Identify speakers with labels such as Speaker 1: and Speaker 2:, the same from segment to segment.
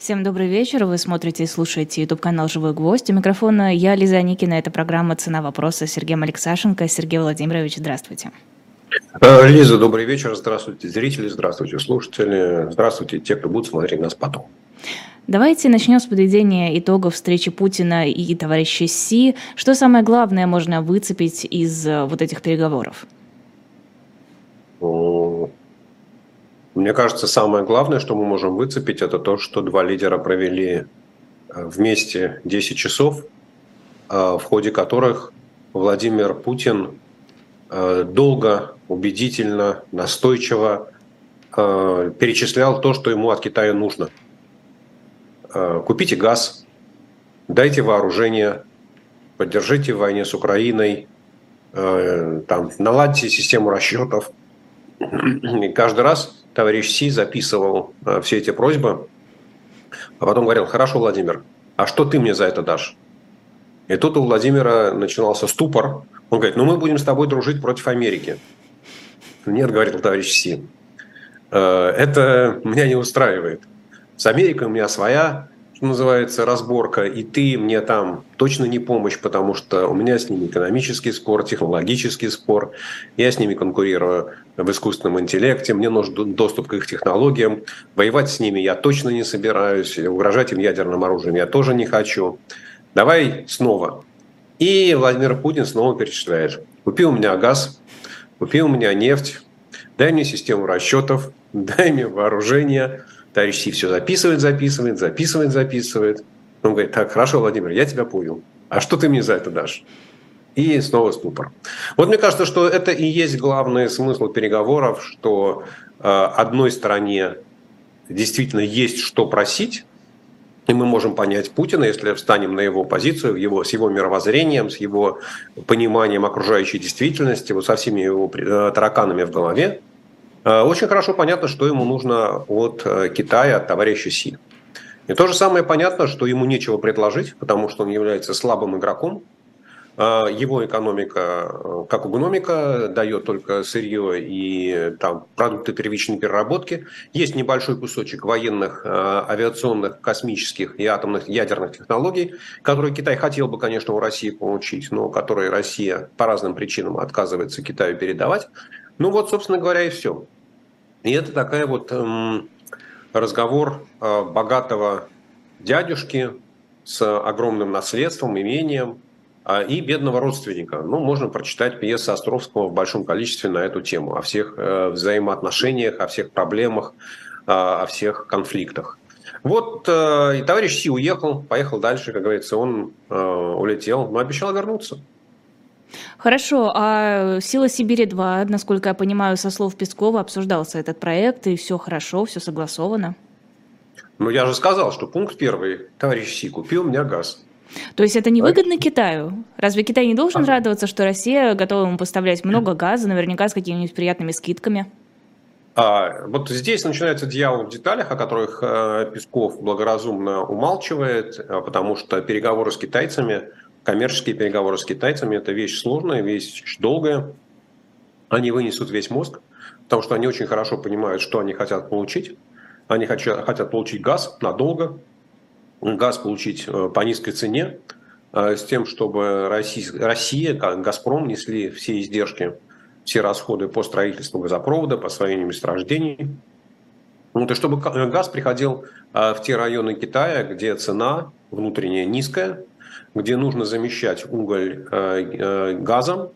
Speaker 1: Всем добрый вечер. Вы смотрите и слушаете YouTube канал «Живой гвоздь». У микрофона я, Лиза Никина. Это программа «Цена вопроса» с Сергеем Алексашенко. Сергей Владимирович, здравствуйте.
Speaker 2: Э, Лиза, добрый вечер. Здравствуйте, зрители, здравствуйте, слушатели. Здравствуйте, те, кто будут смотреть нас потом.
Speaker 1: Давайте начнем с подведения итогов встречи Путина и товарища Си. Что самое главное можно выцепить из э, вот этих переговоров?
Speaker 2: Мне кажется, самое главное, что мы можем выцепить, это то, что два лидера провели э, вместе 10 часов, э, в ходе которых Владимир Путин э, долго, убедительно, настойчиво перечислял то, что ему от Китая нужно. Купите газ, дайте вооружение, поддержите в войне с Украиной, там, наладьте систему расчетов. И каждый раз товарищ Си записывал э, все эти просьбы, а потом говорил, хорошо, Владимир, а что ты мне за это дашь? И тут у Владимира начинался ступор. Он говорит, ну мы будем с тобой дружить против Америки. Нет, говорил товарищ Си, «Э, это меня не устраивает. С Америкой у меня своя что называется, разборка, и ты мне там точно не помощь, потому что у меня с ними экономический спор, технологический спор, я с ними конкурирую в искусственном интеллекте, мне нужен доступ к их технологиям, воевать с ними я точно не собираюсь, угрожать им ядерным оружием я тоже не хочу. Давай снова. И Владимир Путин снова перечисляет. Купи у меня газ, купи у меня нефть, дай мне систему расчетов, дай мне вооружение – Товарищ Си все записывает, записывает, записывает, записывает. Он говорит, так, хорошо, Владимир, я тебя понял. А что ты мне за это дашь? И снова ступор. Вот мне кажется, что это и есть главный смысл переговоров, что э, одной стороне действительно есть что просить, и мы можем понять Путина, если встанем на его позицию, его, с его мировоззрением, с его пониманием окружающей действительности, вот со всеми его э, тараканами в голове. Э, очень хорошо понятно, что ему нужно от э, Китая, от товарища Си. И то же самое понятно, что ему нечего предложить, потому что он является слабым игроком. Э, его экономика, как угномика, дает только сырье и там, продукты первичной переработки. Есть небольшой кусочек военных, авиационных, космических и атомных ядерных технологий, которые Китай хотел бы, конечно, у России получить, но которые Россия по разным причинам отказывается Китаю передавать. Ну вот, собственно говоря, и все. И это такая вот эм, разговор э, богатого дядюшки с огромным наследством, имением э, и бедного родственника. Ну, можно прочитать пьесы Островского в большом количестве на эту тему, о всех э, взаимоотношениях, о всех проблемах, э, о всех конфликтах. Вот э, и товарищ Си уехал, поехал дальше, как говорится, он улетел, но обещал вернуться.
Speaker 1: Хорошо, а «Сила Сибири-2», насколько я понимаю, со слов Пескова обсуждался этот проект, и все хорошо, все согласовано?
Speaker 2: Ну, я же сказал, что пункт первый. Товарищ Си купил у меня газ.
Speaker 1: То есть это невыгодно так. Китаю? Разве Китай не должен а. радоваться, что Россия готова ему поставлять много газа, наверняка с какими-нибудь приятными скидками?
Speaker 2: А, вот здесь начинается дьявол в деталях, о которых э, Песков благоразумно умалчивает, э, потому что переговоры с китайцами коммерческие переговоры с китайцами – это вещь сложная, вещь долгая. Они вынесут весь мозг, потому что они очень хорошо понимают, что они хотят получить. Они хотят, хотят получить газ надолго, газ получить э, по низкой цене, э, с тем, чтобы Россия, Россия Газпром несли все издержки, все расходы по строительству газопровода, по освоению месторождений. Вот, и чтобы газ приходил э, в те районы Китая, где цена внутренняя низкая, где нужно замещать уголь э, э, газом,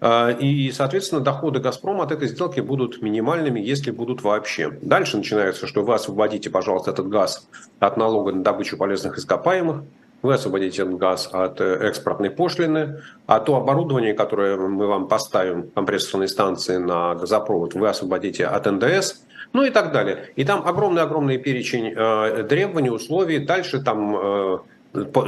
Speaker 2: э, и, соответственно, доходы «Газпрома» от этой сделки будут минимальными, если будут вообще. Дальше начинается, что вы освободите, пожалуйста, этот газ от налога на добычу полезных ископаемых, вы освободите этот газ от экспортной пошлины, а то оборудование, которое мы вам поставим, компрессорные станции на газопровод, вы освободите от НДС, ну и так далее. И там огромный-огромный перечень требований, условий. Дальше там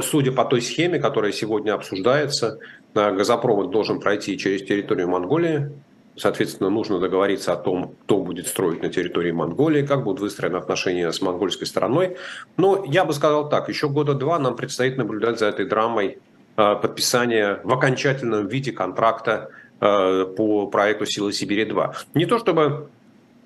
Speaker 2: судя по той схеме, которая сегодня обсуждается, газопровод должен пройти через территорию Монголии. Соответственно, нужно договориться о том, кто будет строить на территории Монголии, как будут выстроены отношения с монгольской стороной. Но я бы сказал так, еще года два нам предстоит наблюдать за этой драмой а, подписания в окончательном виде контракта а, по проекту «Силы Сибири-2». Не то чтобы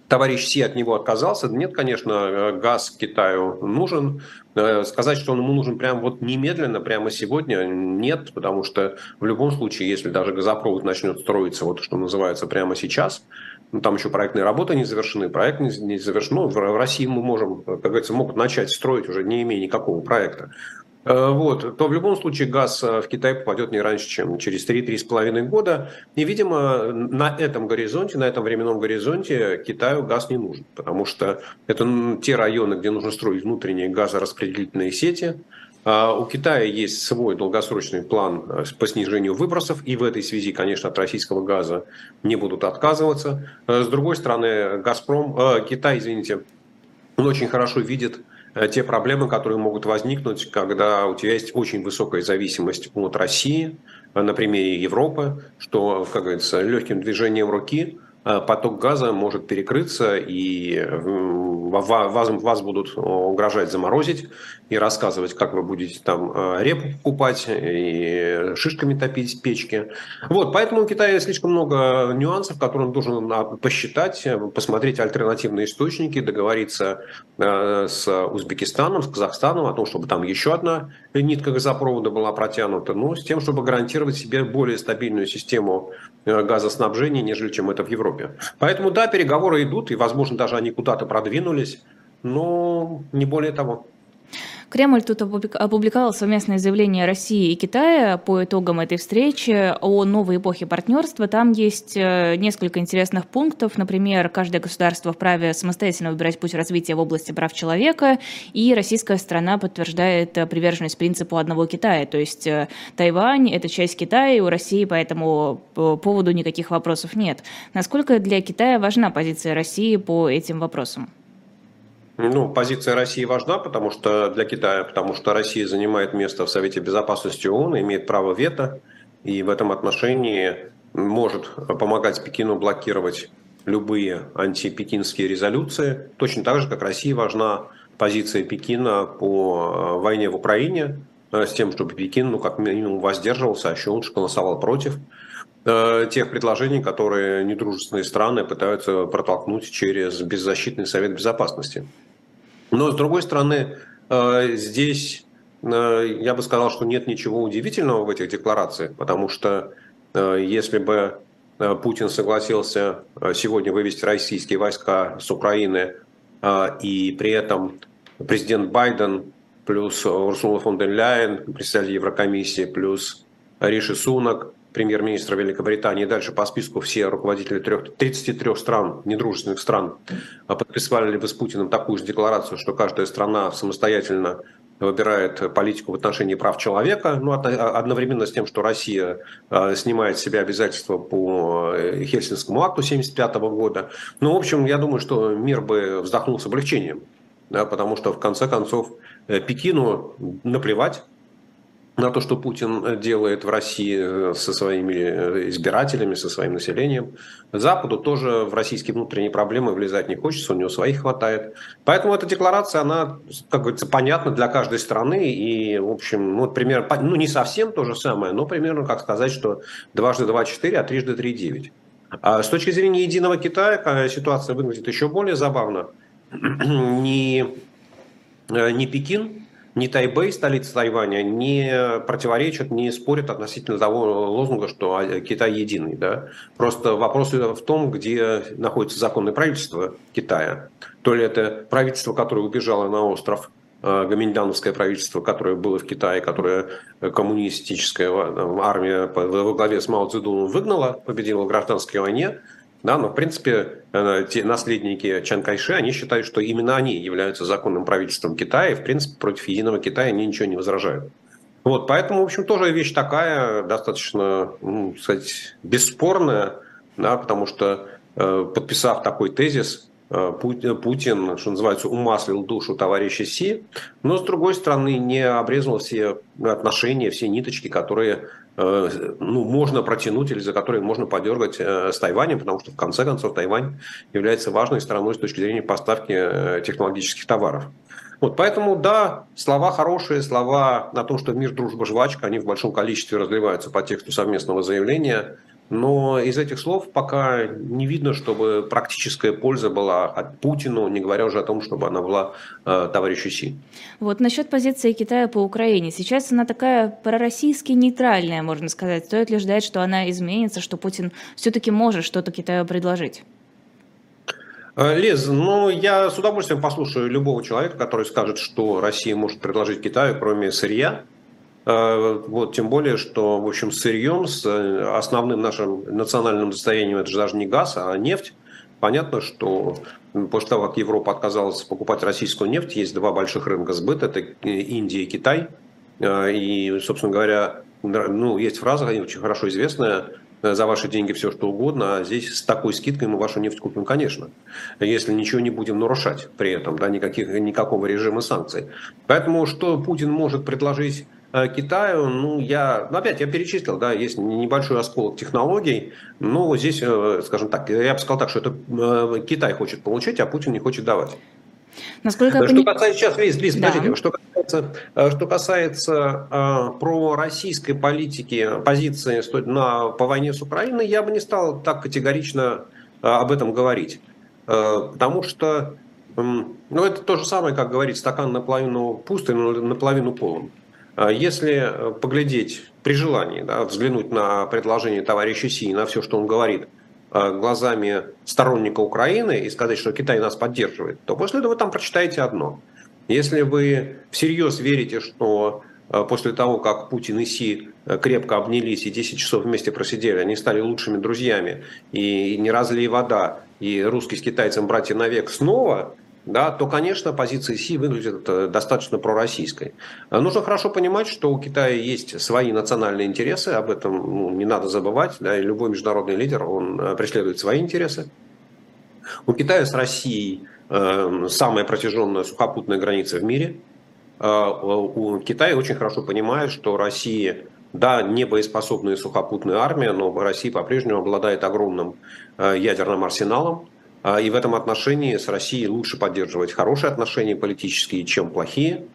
Speaker 2: товарищ Си от него отказался. Нет, конечно, газ Китаю нужен. Э, сказать, что он ему нужен прямо вот немедленно, прямо сегодня, нет, потому что в любом случае, если даже газопровод начнет строиться, вот что называется, прямо сейчас, ну, там еще проектные работы не завершены, проект не, не завершен. Ну, в, в России мы можем, как говорится, могут начать строить уже не имея никакого проекта. Э, вот, то в любом случае газ э, в Китай попадет не раньше, чем через 3-3,5 года. И, видимо, на этом горизонте, на этом временном горизонте Китаю газ не нужен, потому что это те районы, где нужно строить внутренние газораспределительные сети. А у Китая есть свой долгосрочный план э, по снижению выбросов, и в этой связи, конечно, от российского газа не будут отказываться. С другой стороны, Газпром, Китай, извините, он очень хорошо видит те проблемы, которые могут возникнуть, когда у тебя есть очень высокая зависимость от России, э, на примере Европы, что, как говорится, легким движением руки э, поток газа может перекрыться, и вас будут угрожать заморозить и рассказывать, как вы будете там э, репу покупать и шишками топить печки. Вот, поэтому у Китая слишком много нюансов, которые он должен посчитать, посмотреть альтернативные источники, договориться э, с Узбекистаном, с Казахстаном о том, чтобы там еще одна нитка газопровода была протянута, ну, с тем, чтобы гарантировать себе более стабильную систему э, газоснабжения, нежели чем это в Европе. Поэтому, да, переговоры идут, и, возможно, даже они куда-то продвинулись, но не более того.
Speaker 1: Кремль тут опубликовал совместное заявление России и Китая по итогам этой встречи о новой эпохе партнерства. Там есть э, несколько интересных пунктов. Например, каждое государство вправе самостоятельно выбирать путь развития в области прав человека, и российская страна подтверждает э, приверженность принципу одного Китая. То есть э, Тайвань – это часть Китая, и у России по этому поводу никаких вопросов нет. Насколько для Китая важна позиция России по этим вопросам?
Speaker 2: Ну, позиция России важна, потому что для Китая, потому что Россия занимает место в Совете Безопасности ООН, имеет право вето, и в этом отношении может помогать Пекину блокировать любые антипекинские резолюции, точно так же, как России важна позиция Пекина по э, войне в Украине, э, с тем, чтобы Пекин, ну, как минимум, воздерживался, а еще лучше голосовал против тех предложений, которые недружественные страны пытаются протолкнуть через беззащитный Совет Безопасности. Но, с другой стороны, э, здесь э, я бы сказал, что нет ничего удивительного в этих декларациях, потому что э, если бы Путин согласился сегодня вывести российские войска с Украины, и при этом президент Байден плюс Урсула фон дер Ляйен, председатель Еврокомиссии, плюс Риши Сунак, премьер-министра Великобритании, дальше по списку все руководители 33 стран, недружественных стран, а, подписали бы с Путиным такую же декларацию, что каждая страна самостоятельно выбирает политику в отношении прав человека, ну, одновременно с тем, что Россия а, снимает с себя обязательства по э, Хельсинскому акту 1975 года. Ну, в общем, я думаю, что мир бы вздохнул с облегчением, да, потому что, в конце концов, э, Пекину наплевать на то, что Путин делает в России э, со своими э, избирателями, со своим населением. Западу тоже в российские внутренние проблемы влезать не хочется, у него своих хватает. Поэтому эта декларация, она, как говорится, понятна для каждой страны. И, в общем, ну, примерно, ну, не совсем то же самое, но примерно как сказать, что дважды два – четыре, а трижды три – девять. А с точки зрения единого Китая ситуация выглядит еще более забавно. Не, э, не Пекин ни Тайбэй, столица Тайваня, не противоречат, не спорят относительно того лозунга, что Китай единый. Да? Просто вопрос в том, где находится законное правительство Китая. То ли это правительство, которое убежало на остров, э, гоминдановское правительство, которое было в Китае, которое коммунистическая армия во главе с Мао Цзэдуном выгнала, победила в гражданской войне, да, но в принципе э, те наследники Чан Кайши, они считают, что именно они являются законным правительством Китая, и в принципе против единого Китая они ничего не возражают. Вот, поэтому, в общем, тоже вещь такая, достаточно, ну, сказать, бесспорная, да, потому что э, подписав такой тезис, э, Путин, что называется, умаслил душу товарища Си, но, с другой стороны, не обрезал все отношения, все ниточки, которые ну, можно протянуть или за которые можно подергать э, с Тайванем, потому что в конце концов Тайвань является важной страной с точки зрения поставки э, технологических товаров. Вот, поэтому, да, слова хорошие, слова на том, что мир, дружба, жвачка, они в большом количестве разливаются по тексту совместного заявления. Но из этих слов пока не видно, чтобы практическая польза была от Путина, не говоря уже о том, чтобы она была э, товарищу Си.
Speaker 1: Вот насчет позиции Китая по Украине. Сейчас она такая пророссийски нейтральная, можно сказать. Стоит ли ждать, что она изменится, что Путин все-таки может что-то Китаю предложить?
Speaker 2: Э, Лиз, ну я с удовольствием послушаю любого человека, который скажет, что Россия может предложить Китаю, кроме сырья. Э, вот, тем более, что, в общем, сырьем, с э, основным нашим национальным достоянием, это же даже не газ, а нефть. Понятно, что после того, как Европа отказалась покупать российскую нефть, есть два больших рынка сбыта, это Индия и Китай. Э, и, собственно говоря, ну, есть фраза очень хорошо известная, за ваши деньги все что угодно, а здесь с такой скидкой мы вашу нефть купим, конечно, если ничего не будем нарушать при этом, да, никаких, никакого режима санкций. Поэтому что Путин может предложить Э, Китаю, ну, я, ну, опять, я перечислил, да, есть небольшой осколок технологий, но здесь, э, скажем так, я бы сказал так, что это э, Китай хочет получить, а Путин не хочет давать. Насколько что пони... касается, сейчас, Лиз, Лиз, да. подождите, что касается, что касается э, про российской политики, позиции на, по войне с Украиной, я бы не стал так категорично э, об этом говорить. Э, потому что, э, ну, это то же самое, как говорить, стакан наполовину пустый, наполовину полон. Если э, поглядеть при желании, да, взглянуть на предложение товарища Си, на все, что он говорит, э, глазами сторонника Украины и сказать, что Китай нас поддерживает, то после этого там прочитаете одно. Если вы всерьез верите, что э, после того, как Путин и Си крепко обнялись и 10 часов вместе просидели, они стали лучшими друзьями, и не разлей вода, и русский с китайцем братья навек снова, да, то, конечно, позиция Си выглядит э, достаточно пророссийской. Э, нужно хорошо понимать, что у Китая есть свои национальные интересы, об этом ну, не надо забывать. Да, и любой международный лидер, он э, преследует свои интересы. У Китая с Россией э, самая протяженная сухопутная граница в мире. Э, у Китая очень хорошо понимает, что Россия да, не боеспособная сухопутная армия, но Россия по-прежнему обладает огромным ядерным арсеналом, и в этом отношении с Россией лучше поддерживать хорошие отношения политические, чем плохие.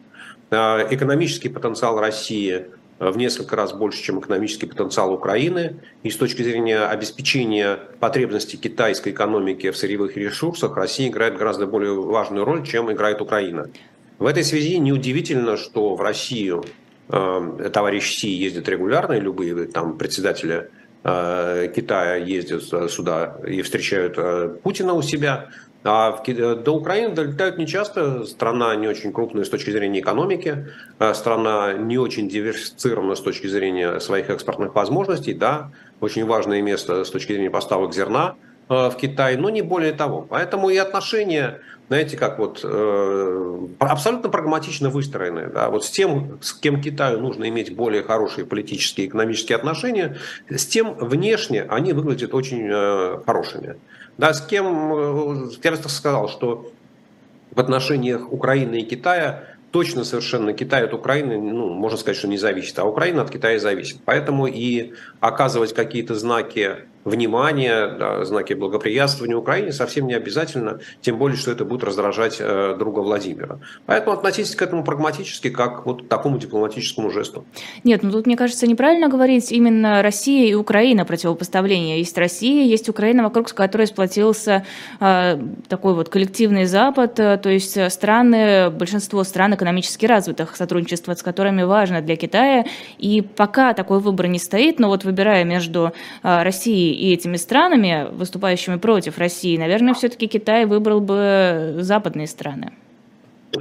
Speaker 2: А, экономический потенциал России в несколько раз больше, чем экономический потенциал Украины. И с точки зрения обеспечения потребностей китайской экономики в сырьевых ресурсах Россия играет гораздо более важную роль, чем играет Украина. В этой связи неудивительно, что в Россию э, товарищ Си ездит регулярно, любые там председатели Китая ездят сюда и встречают э, Путина у себя. А до Украины долетают нечасто. Страна не очень крупная с точки зрения экономики, э, страна не очень диверсифицирована с точки зрения своих экспортных возможностей. Да, очень важное место с точки зрения поставок зерна в Китай, но не более того. Поэтому и отношения знаете, как вот э, абсолютно прагматично выстроенные. Да? Вот с тем, с кем Китаю нужно иметь более хорошие политические и экономические отношения, с тем внешне они выглядят очень э, хорошими. Да, с кем, э, я бы сказал, что в отношениях Украины и Китая точно совершенно Китай от Украины, ну, можно сказать, что не зависит, а Украина от Китая зависит. Поэтому и оказывать какие-то знаки внимания, да, знаки благоприятствования Украине совсем не обязательно, тем более, что это будет раздражать э, друга Владимира. Поэтому относитесь к этому прагматически, как вот к такому дипломатическому жесту.
Speaker 1: Нет, ну тут, мне кажется, неправильно говорить именно Россия и Украина противопоставление. Есть Россия, есть Украина, вокруг которой сплотился э, такой вот коллективный Запад, э, то есть страны, большинство стран экономически развитых, сотрудничество с которыми важно для Китая. И пока такой выбор не стоит, но вот выбирая между э, Россией и этими странами, выступающими против России, наверное, все-таки Китай выбрал бы западные страны.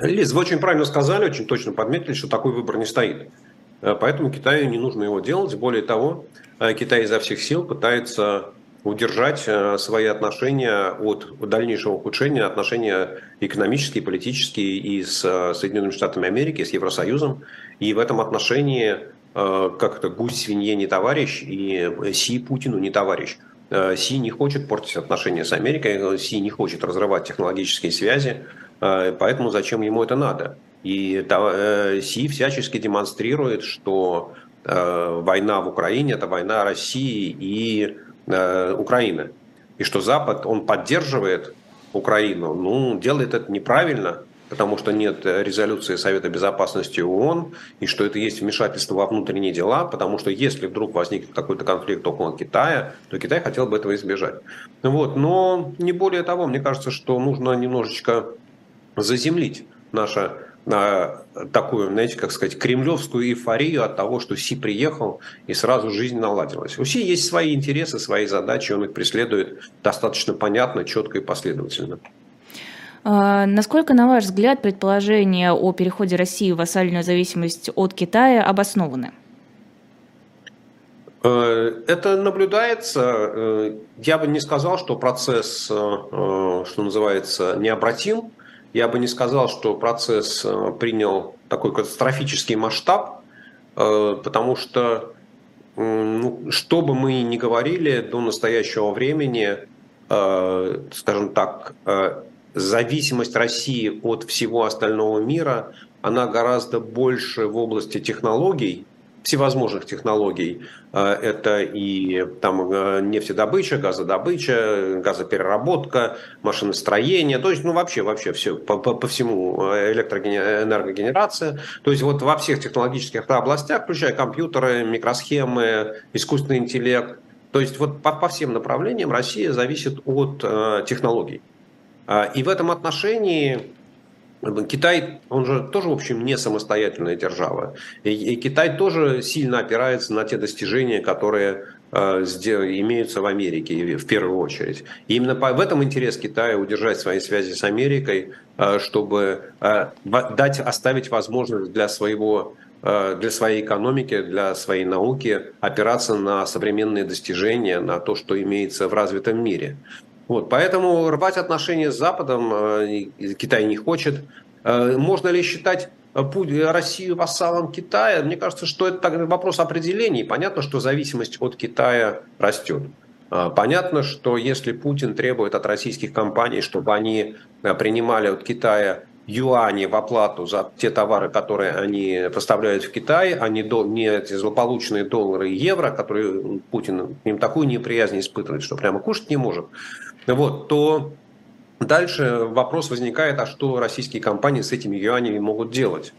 Speaker 2: Лиз, вы очень правильно сказали, очень точно подметили, что такой выбор не стоит. Э, поэтому Китаю не нужно его делать. Более того, э, Китай изо всех сил пытается удержать э, свои отношения от дальнейшего ухудшения, отношения экономические, политические и с Соединенными Штатами Америки, с Евросоюзом. И в этом отношении как это гусь свинье не товарищ и Си Путину не товарищ. Э, Си не хочет портить отношения с Америкой, Си не хочет разрывать технологические связи, э, поэтому зачем ему это надо? И Си всячески демонстрирует, что война в Украине – это война России и Украины. И что Запад, он поддерживает Украину, ну, делает это неправильно, потому что нет резолюции Совета Безопасности ООН, и что это есть вмешательство во внутренние дела, потому что если вдруг возникнет какой-то конфликт около Китая, то Китай хотел бы этого избежать. Вот. Но не более того, мне кажется, что нужно немножечко заземлить наше а, такую, знаете, как сказать, кремлевскую эйфорию от того, что Си приехал и сразу жизнь наладилась. У Си есть свои интересы, свои задачи, он их преследует достаточно понятно, четко и последовательно.
Speaker 1: А, насколько, на ваш взгляд, предположения о переходе России в вассальную зависимость от Китая обоснованы?
Speaker 2: Э, это наблюдается. Э, я бы не сказал, что процесс, э, что называется, необратим. Я бы не сказал, что процесс принял такой катастрофический масштаб, потому что, ну, что бы мы ни говорили до настоящего времени, скажем так, зависимость России от всего остального мира, она гораздо больше в области технологий, всевозможных технологий. Э, это и там э, нефтедобыча, газодобыча, газопереработка, машиностроение, то есть, ну, вообще, вообще все, по, по, по всему э, электроэнергогенерация. То есть вот во всех технологических областях, включая компьютеры, микросхемы, искусственный интеллект, то есть вот по, по всем направлениям Россия зависит от э, технологий. И в этом отношении Китай, он же тоже, в общем, не самостоятельная держава. И, и Китай тоже сильно опирается на те достижения, которые э, имеются в Америке в первую очередь. И именно в этом интерес Китая удержать свои связи с Америкой, э, чтобы э, дать, оставить возможность для своего э, для своей экономики, для своей науки опираться на современные достижения, на то, что имеется в развитом мире. Вот, поэтому рвать отношения с Западом э, Китай не хочет. Э, можно ли считать э, Россию вассалом Китая? Мне кажется, что это вопрос определений. Понятно, что зависимость от Китая растет. Понятно, что если Путин требует от российских компаний, чтобы они принимали от Китая юани в оплату за те товары, которые они поставляют в Китай, а не, до, не эти злополучные доллары и евро, которые Путин к ним такую неприязнь испытывает, что прямо кушать не может, вот, то дальше вопрос возникает, а что российские компании с этими юанями могут делать?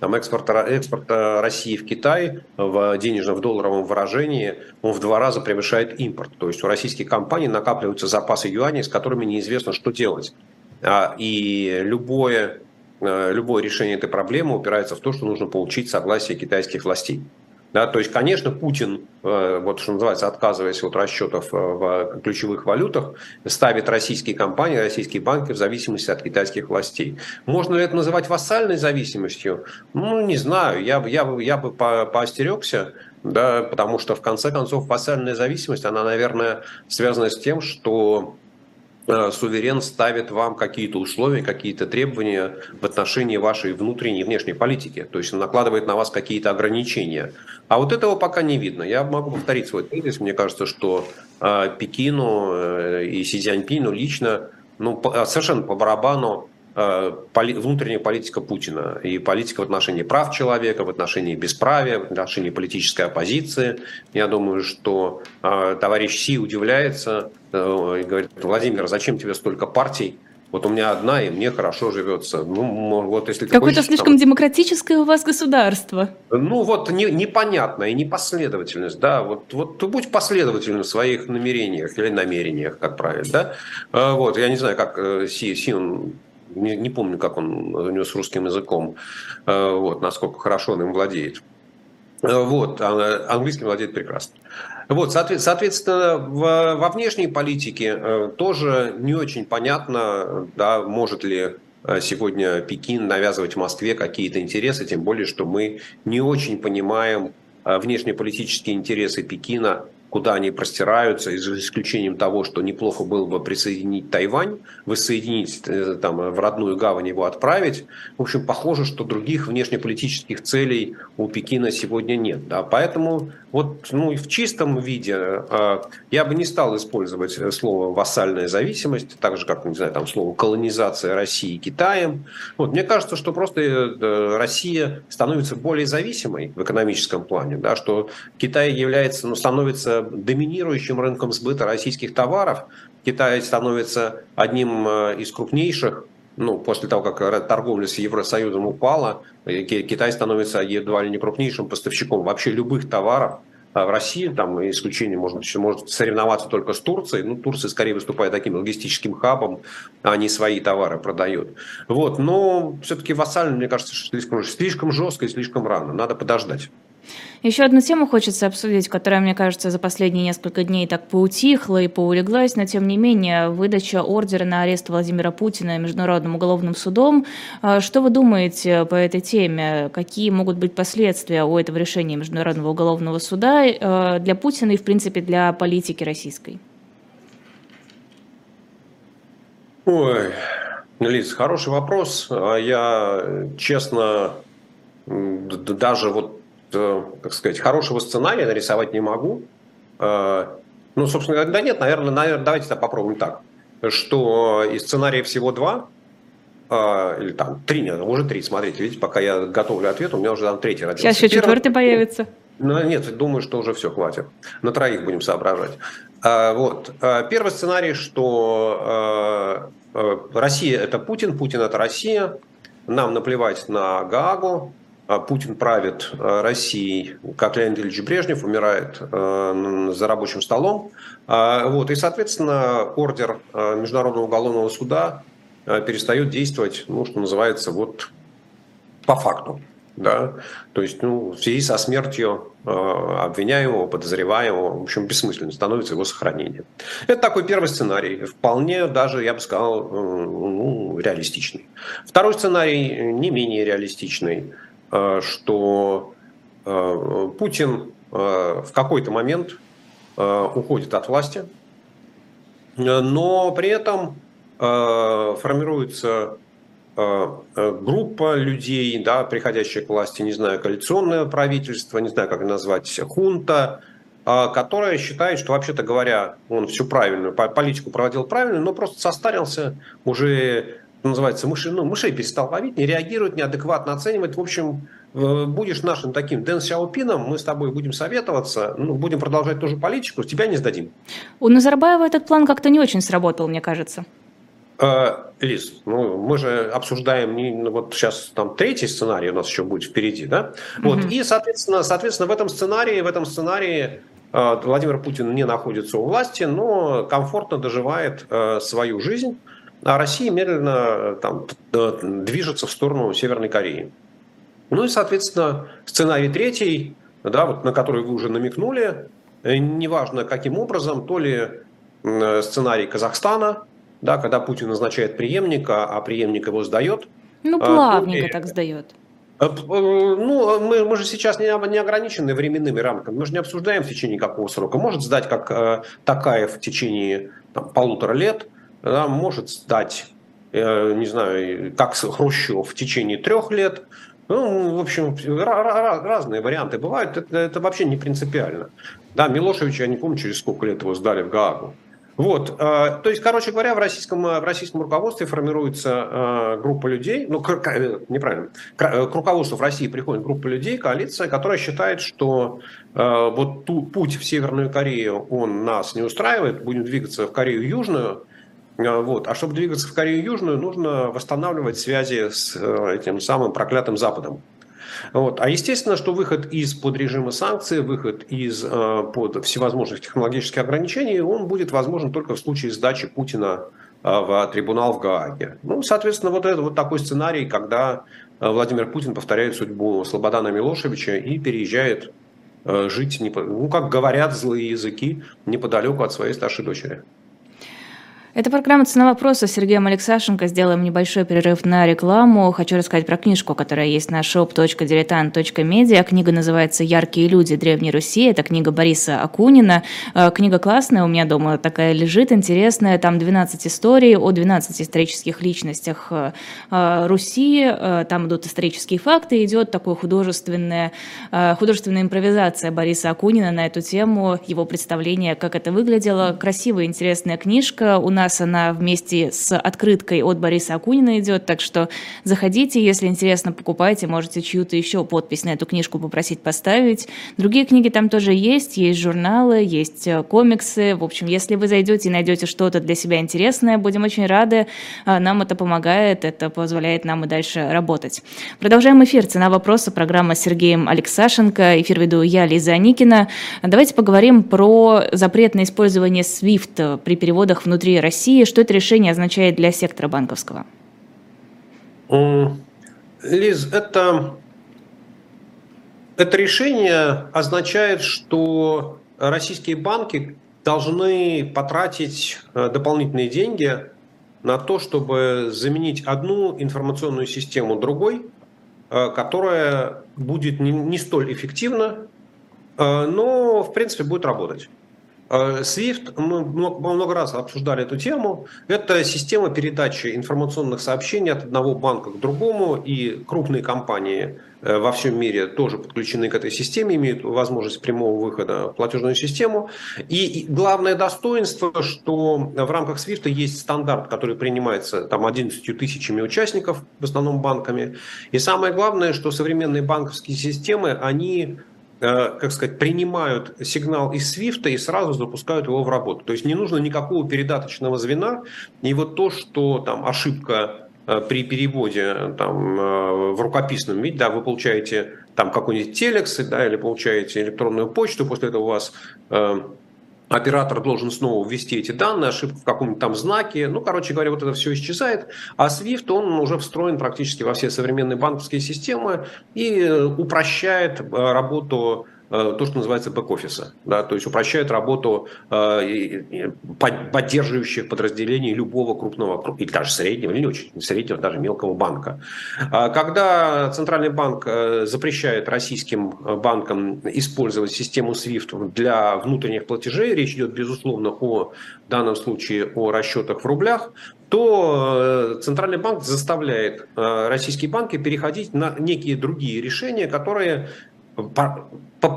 Speaker 2: Там экспорт, экспорт России в Китай в денежном, в долларовом выражении, он в два раза превышает импорт. То есть у российских компаний накапливаются запасы юаней, с которыми неизвестно, что делать. А, и любое, э, любое решение этой проблемы упирается в то, что нужно получить согласие китайских властей. Да, то есть, конечно, Путин, э, вот что называется, отказываясь от расчетов э, в ключевых валютах, ставит российские компании, российские банки в зависимости от китайских властей. Можно ли это называть вассальной зависимостью? Ну, не знаю, я, я, я бы по, поостерегся, да, потому что, в конце концов, вассальная зависимость, она, наверное, связана с тем, что суверен ставит вам какие-то условия, какие-то требования в отношении вашей внутренней и внешней политики. То есть он накладывает на вас какие-то ограничения. А вот этого пока не видно. Я могу повторить свой тезис. Мне кажется, что э, Пекину э, и Си Цзяньпину лично ну, совершенно по барабану Э, внутренняя политика Путина и политика в отношении прав человека, в отношении бесправия, в отношении политической оппозиции. Я думаю, что э, товарищ Си удивляется э, и говорит, Владимир, зачем тебе столько партий? Вот у меня одна, и мне хорошо живется. Ну, вот если
Speaker 1: Какое-то слишком там... демократическое у вас государство.
Speaker 2: Ну, вот не, непонятная непоследовательность, да. Вот, вот будь последовательным в своих намерениях или намерениях, как правильно, да. Вот, я не знаю, как Си, Си он не, не помню, как он у него с русским языком, э, вот, насколько хорошо он им владеет. Э, вот, а, английским владеет прекрасно. Вот, соответственно, во внешней политике э, тоже не очень понятно, да, может ли сегодня Пекин навязывать Москве какие-то интересы, тем более, что мы не очень понимаем внешнеполитические интересы Пекина куда они простираются, за исключением того, что неплохо было бы присоединить Тайвань, воссоединить э, там, в родную гавань его отправить. В общем, похоже, что других внешнеполитических целей у Пекина сегодня нет. Да? Поэтому вот, ну, в чистом виде э, я бы не стал использовать слово «вассальная зависимость», так же, как, не знаю, там слово «колонизация России Китаем». Вот, мне кажется, что просто э, Россия становится более зависимой в экономическом плане, да, что Китай является, ну, становится доминирующим рынком сбыта российских товаров. Китай становится одним э, из крупнейших ну, после того, как торговля с Евросоюзом упала, Китай становится едва ли не крупнейшим поставщиком вообще любых товаров а в России, там исключение может, может соревноваться только с Турцией. Ну, Турция скорее выступает таким логистическим хабом, а не свои товары продает. Вот, но все-таки вассально, мне кажется, слишком, слишком жестко и слишком рано. Надо подождать.
Speaker 1: Еще одну тему хочется обсудить, которая, мне кажется, за последние несколько дней так поутихла и поулеглась, но тем не менее, выдача ордера на арест Владимира Путина Международным уголовным судом. А, что вы думаете по этой теме? Какие могут быть последствия у этого решения Международного уголовного суда э, для Путина и, в принципе, для политики российской?
Speaker 2: Ой, Лиз, хороший вопрос. А я, честно, даже вот как сказать, хорошего сценария нарисовать не могу. Э, ну, собственно, да нет, наверное, наверное давайте попробуем так, что из сценария всего два, э, или там три, нет, уже три, смотрите, видите, пока я готовлю ответ, у меня уже там третий родился.
Speaker 1: Сейчас еще Первый... четвертый появится.
Speaker 2: Ну, нет, думаю, что уже все, хватит. На троих будем соображать. Вот. Первый сценарий, что Россия – это Путин, Путин – это Россия, нам наплевать на Гаагу, Путин правит э, Россией, как Леонид Ильич Брежнев, умирает э, за рабочим столом. А, вот, и, соответственно, ордер Международного уголовного суда перестает действовать, ну, что называется, вот по факту. Да? То есть ну, в связи со смертью обвиняемого, подозреваемого, в общем, бессмысленно становится его сохранение. Это такой первый сценарий, вполне даже, я бы сказал, ну, реалистичный. Второй сценарий не менее реалистичный – что э, Путин э, в какой-то момент уходит от власти, но при этом формируется группа людей, да, приходящая к власти, не знаю, коалиционное правительство, не знаю, как назвать, хунта, которая считает, что, вообще-то говоря, он всю правильную политику проводил правильно, но просто состарился, уже называется, мыши, ну, мышей перестал ловить, не реагирует, неадекватно оценивает. В общем, э, будешь нашим таким Дэн Сяопином, мы с тобой будем советоваться, ну, будем продолжать ту же политику, тебя не сдадим.
Speaker 1: У Назарбаева этот план как-то не очень сработал, мне кажется.
Speaker 2: Э, Лиз, ну, мы же обсуждаем не, ну, вот сейчас там третий сценарий у нас еще будет впереди, да? Вот, mm-hmm. и, соответственно, соответственно, в этом сценарии, в этом сценарии э, Владимир Путин не находится у власти, но комфортно доживает свою жизнь а Россия медленно э, там, движется в сторону Северной Кореи. Ну и, соответственно, сценарий третий, да, вот, на который вы уже намекнули, э, неважно каким образом, то ли э, сценарий Казахстана, да, когда Путин назначает преемника, а преемник его сдает.
Speaker 1: Ну, а, плавненько ли... так сдает.
Speaker 2: Ну, мы, мы же сейчас не, не ограничены временными рамками. Мы же не обсуждаем в течение какого срока. Может сдать как э, Такаев в течение там, полутора лет, да, может стать, э, не знаю, как Хрущев в течение трех лет. Ну, в общем, разные варианты бывают. Это, это вообще не принципиально. Да, Милошевич, я не помню, через сколько лет его сдали в Гаагу. Вот, э, то есть, короче говоря, в российском, в российском руководстве формируется э, группа людей, ну, к, неправильно, к, руководству в России приходит группа людей, коалиция, которая считает, что э, вот ту, путь в Северную Корею, он нас не устраивает, будем двигаться в Корею Южную, вот. А чтобы двигаться в Корею Южную, нужно восстанавливать связи с э, этим самым проклятым Западом. Вот. А естественно, что выход из-под режима санкций, выход из э, всевозможных технологических ограничений, он будет возможен только в случае сдачи Путина э, в трибунал в Гааге. Ну, соответственно, вот это вот такой сценарий, когда Владимир Путин повторяет судьбу Слободана Милошевича и переезжает жить, ну, как говорят злые языки, неподалеку от своей старшей дочери.
Speaker 1: Это программа «Цена вопроса» с Сергеем Алексашенко. Сделаем небольшой перерыв на рекламу. Хочу рассказать про книжку, которая есть на shop.diletant.media. Книга называется «Яркие люди Древней Руси». Это книга Бориса Акунина. Э, книга классная, у меня дома такая лежит, интересная. Там 12 историй о 12 исторических личностях э, э, Руси. Там идут исторические факты, идет такая художественная, художественная импровизация Бориса Акунина на эту тему, его представление, как это выглядело. Красивая, интересная книжка. У нас нас она вместе с открыткой от Бориса Акунина идет, так что заходите, если интересно, покупайте, можете чью-то еще подпись на эту книжку попросить поставить. Другие книги там тоже есть, есть журналы, есть э, комиксы. В общем, если вы зайдете и найдете что-то для себя интересное, будем очень рады. А, нам это помогает, это позволяет нам и дальше работать. Продолжаем эфир. Цена вопроса. Программа с Сергеем Алексашенко. Эфир веду я, Лиза Аникина. Давайте поговорим про запрет на использование SWIFT при переводах внутри России. Что это решение означает для сектора банковского?
Speaker 2: Лиз, это, это решение означает, что российские банки должны потратить э, дополнительные деньги на то, чтобы заменить одну информационную систему другой, э, которая будет не, не столь эффективна, э, но в принципе будет работать. SWIFT, мы много раз обсуждали эту тему, это система передачи информационных сообщений от одного банка к другому, и крупные компании э, во всем мире тоже подключены к этой системе, имеют возможность прямого выхода в платежную систему. И главное достоинство, что в рамках SWIFT есть стандарт, который принимается там 11 тысячами участников, в основном банками. И самое главное, что современные банковские системы, они Э, как сказать, принимают сигнал из Свифта и сразу запускают его в работу. То есть не нужно никакого передаточного звена. И вот то, что там ошибка э, при переводе там, э, в рукописном виде, да, вы получаете там какой-нибудь телекс, да, или получаете электронную почту, после этого у вас оператор должен снова ввести эти данные, ошибку в каком-нибудь там знаке. Ну, короче говоря, вот это все исчезает. А SWIFT, он уже встроен практически во все современные банковские системы и э, упрощает э, работу то, что называется бэк-офиса, да, то есть упрощает работу э, поддерживающих подразделений любого крупного, или даже среднего, или не очень среднего, даже мелкого банка. А когда Центральный банк э, запрещает российским банкам использовать систему SWIFT для внутренних платежей, речь идет, безусловно, о в данном случае о расчетах в рублях, то Центральный банк заставляет российские банки переходить на некие другие решения, которые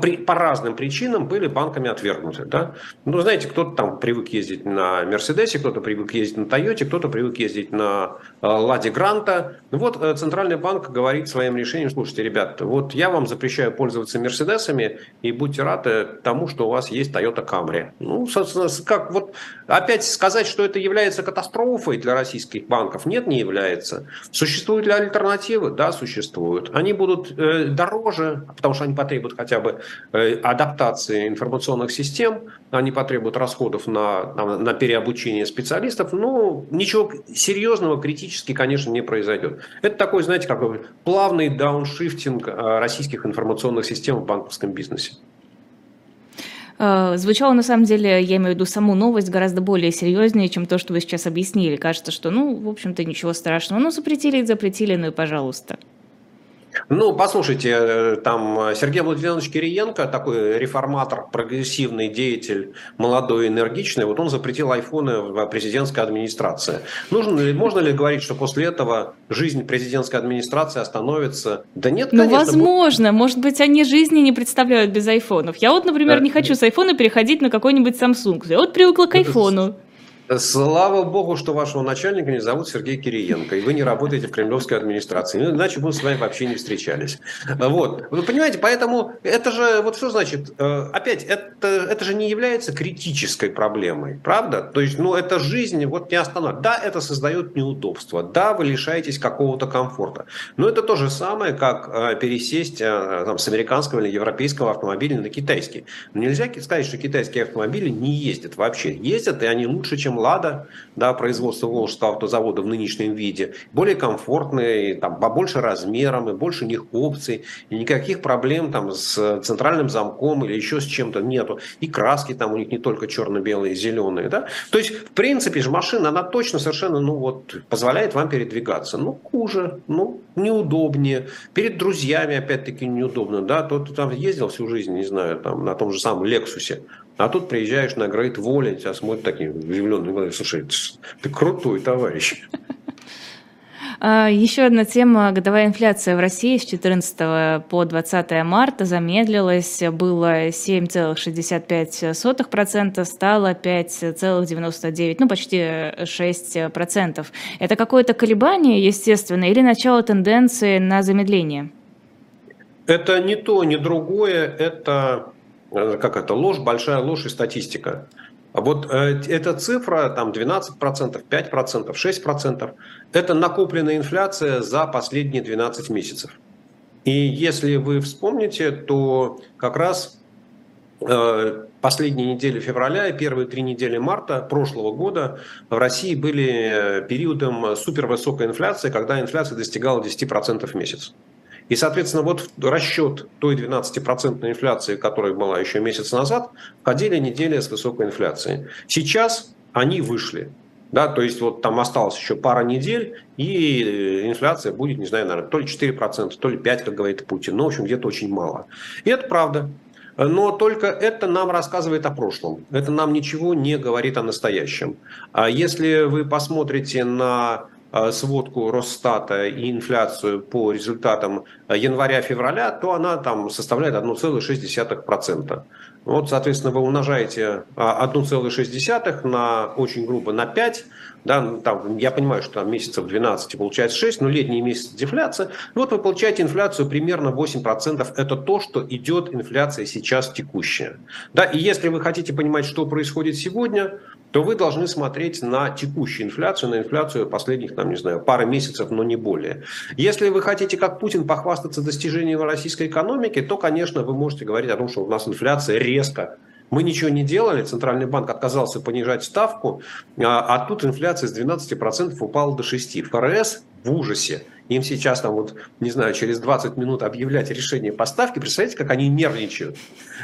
Speaker 2: по, по, по разным причинам были банками отвергнуты. Да? Ну, знаете, кто-то там привык ездить на Мерседесе, кто-то привык ездить на Тойоте, кто-то привык ездить на э, Ладе Гранта. Ну вот э, Центральный банк говорит своим решением, слушайте, ребят, вот я вам запрещаю пользоваться Мерседесами, и будьте рады тому, что у вас есть Toyota Camry. Ну, собственно, как вот опять сказать, что это является катастрофой для российских банков, нет, не является. Существуют ли альтернативы? Да, существуют. Они будут э, дороже, потому что они потребуют хотя бы адаптации информационных систем, они потребуют расходов на, на, переобучение специалистов, но ничего серьезного, критически, конечно, не произойдет. Это такой, знаете, как плавный дауншифтинг э, российских информационных систем в банковском бизнесе.
Speaker 1: Э, звучало, на самом деле, я имею в виду саму новость, гораздо более серьезнее, чем то, что вы сейчас объяснили. Кажется, что, ну, в общем-то, ничего страшного. Ну, запретили, запретили, ну и пожалуйста.
Speaker 2: Ну, послушайте, э, там э, Сергей Владимирович Кириенко, такой реформатор, прогрессивный деятель, молодой, энергичный, вот он запретил айфоны в президентской администрации. Нужно ли, можно ли говорить, что после этого жизнь президентской администрации остановится? Да нет,
Speaker 1: ну, конечно. Ну, возможно. Может быть, они жизни не представляют без айфонов. Я вот, например, не хочу с айфона переходить на какой-нибудь Samsung. Я вот привыкла к айфону.
Speaker 2: Слава богу, что вашего начальника не зовут Сергей Кириенко, и вы не работаете в кремлевской администрации. Ну, иначе мы с вами вообще не встречались. Вот. Вы понимаете, поэтому это же, вот что значит, э, опять, это, это же не является критической проблемой, правда? То есть, ну, это жизнь вот не остановит. Да, это создает неудобства, да, вы лишаетесь какого-то комфорта, но это то же самое, как э, пересесть э, там, с американского или европейского автомобиля на китайский. Нельзя сказать, что китайские автомобили не ездят вообще. Ездят, и они лучше, чем Лада, да, производство Волжского автозавода в нынешнем виде, более комфортные, там, побольше размером, и больше у них опций, и никаких проблем там с центральным замком или еще с чем-то нету. И краски там у них не только черно-белые, зеленые, да. То есть, в принципе же машина, она точно совершенно, ну вот, позволяет вам передвигаться. Ну, хуже, ну, неудобнее. Перед друзьями, опять-таки, неудобно, да. Тот, там ездил всю жизнь, не знаю, там, на том же самом Лексусе. А тут приезжаешь на Грейт Воллинг, тебя смотрят такие удивленные глаза. Слушай, ты, крутой товарищ.
Speaker 1: А, еще одна тема. Годовая инфляция в России с 14 по 20 марта замедлилась. Было 7,65%, стало 5,99%, ну почти 6%. Это какое-то колебание, естественно, или начало тенденции на замедление?
Speaker 2: Это не то, не другое. Это как это, ложь, большая ложь и статистика. А вот э, эта цифра, там 12%, 5%, 6%, это накопленная инфляция за последние 12 месяцев. И если вы вспомните, то как раз э, последние недели февраля и первые три недели марта прошлого года в России были э, периодом супервысокой инфляции, когда инфляция достигала 10% в месяц. И, соответственно, вот расчет той 12% инфляции, которая была еще месяц назад, входили недели с высокой инфляцией. Сейчас они вышли. Да, то есть вот там осталось еще пара недель, и инфляция будет, не знаю, наверное, то ли 4%, то ли 5%, как говорит Путин. Ну, в общем, где-то очень мало. И это правда. Но только это нам рассказывает о прошлом. Это нам ничего не говорит о настоящем. А если вы посмотрите на сводку Росстата и инфляцию по результатам э, января-февраля, то она там составляет 1,6%. Вот, соответственно, вы умножаете 1,6 а, на очень грубо на 5, да, там, я понимаю, что там месяцев 12 получается 6, но летний месяц дефляция. Вот вы получаете инфляцию примерно 8%. Это то, что идет инфляция сейчас текущая. Да, и если вы хотите понимать, что происходит сегодня, то вы должны смотреть на текущую инфляцию, на инфляцию последних, там, не знаю, пары месяцев, но не более. Если вы хотите, как Путин, похвастаться достижением российской экономики, то, конечно, вы можете говорить о том, что у нас инфляция резко мы ничего не делали, Центральный банк отказался понижать ставку, а, а тут инфляция с 12% упала до 6%. ФРС в ужасе. Им сейчас там вот, не знаю, через 20 минут объявлять решение поставки. Представляете, как они нервничают.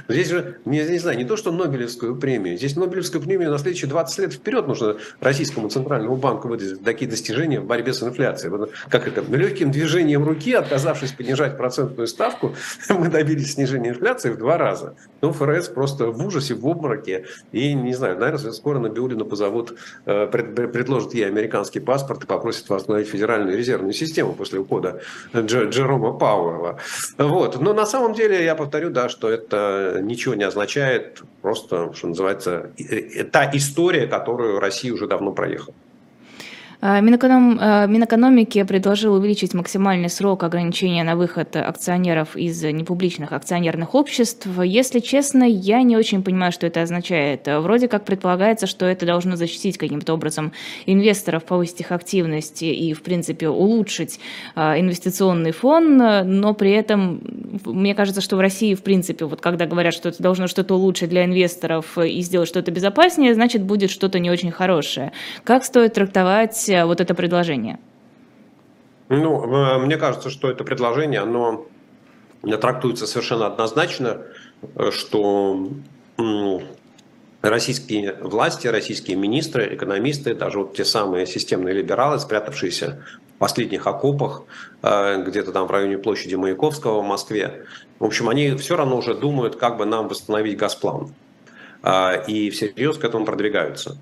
Speaker 2: Здесь же, не, не знаю, не то, что Нобелевскую премию. Здесь Нобелевскую премию на следующие 20 лет вперед нужно российскому центральному банку выдать такие достижения в борьбе с инфляцией. Вот, как это, легким движением руки, отказавшись понижать процентную ставку, мы добились снижения инфляции в два раза. Ну, ФРС просто в ужасе, в обмороке. И, не знаю, наверное, скоро на Биулина позовут, э, предложат ей американский паспорт и попросят восстановить федеральную резервную систему после ухода Дж, Джерома Пауэлла. Вот. Но на самом деле, я повторю, да, что это ничего не означает, просто, что называется, та история, которую Россия уже давно проехала.
Speaker 1: А, Минэконом, а, Минэкономики предложил увеличить максимальный срок ограничения на выход акционеров из непубличных акционерных обществ. Если честно, я не очень понимаю, что это означает. Вроде как предполагается, что это должно защитить каким-то образом инвесторов, повысить их активность и, в принципе, улучшить а, инвестиционный фон, но при этом мне кажется, что в России, в принципе, вот когда говорят, что это должно что-то улучшить для инвесторов и сделать что-то безопаснее, значит, будет что-то не очень хорошее. Как стоит трактовать Э, вот это предложение?
Speaker 2: Ну, э, мне кажется, что это предложение, оно трактуется совершенно однозначно, э, что российские власти, российские министры, экономисты, даже вот те самые системные либералы, спрятавшиеся в последних окопах, где-то там в районе площади Маяковского в Москве, в общем, они все равно уже думают, как бы нам восстановить Газплан. И всерьез к этому продвигаются.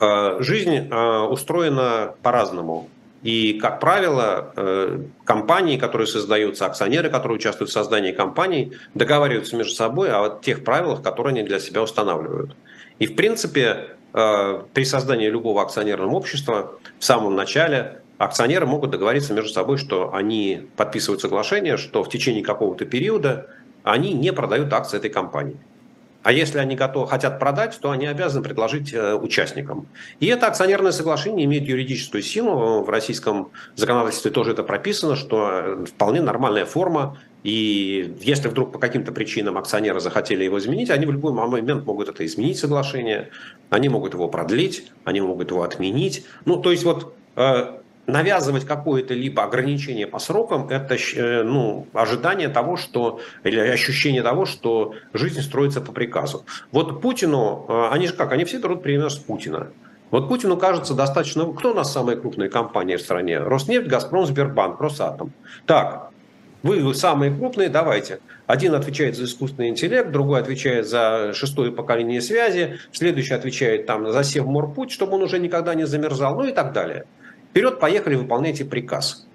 Speaker 2: Э, жизнь э, устроена по-разному. И, как правило, э, компании, которые создаются, акционеры, которые участвуют в создании компаний, договариваются между собой о тех правилах, которые они для себя устанавливают. И, в принципе, при создании любого акционерного общества в самом начале акционеры могут договориться между собой, что они подписывают соглашение, что в течение какого-то периода они не продают акции этой компании. А если они готовы, хотят продать, то они обязаны предложить э, участникам. И это акционерное соглашение имеет юридическую силу. В российском законодательстве тоже это прописано, что э, вполне нормальная форма. И если вдруг по каким-то причинам акционеры захотели его изменить, они в любой момент могут это изменить соглашение, они могут его продлить, они могут его отменить. Ну, то есть вот э, навязывать какое-то либо ограничение по срокам, это э, ну, ожидание того, что, или ощущение того, что жизнь строится по приказу. Вот Путину, э, они же как, они все берут пример с Путина. Вот Путину кажется достаточно... Кто у нас самые крупные компании в стране? Роснефть, Газпром, Сбербанк, Росатом. Так, вы самые крупные, давайте. Один отвечает за искусственный интеллект, другой отвечает за шестое поколение связи, следующий отвечает там за Севморпуть, чтобы он уже никогда не замерзал, ну и так далее. Вперед, поехали, выполняйте приказ.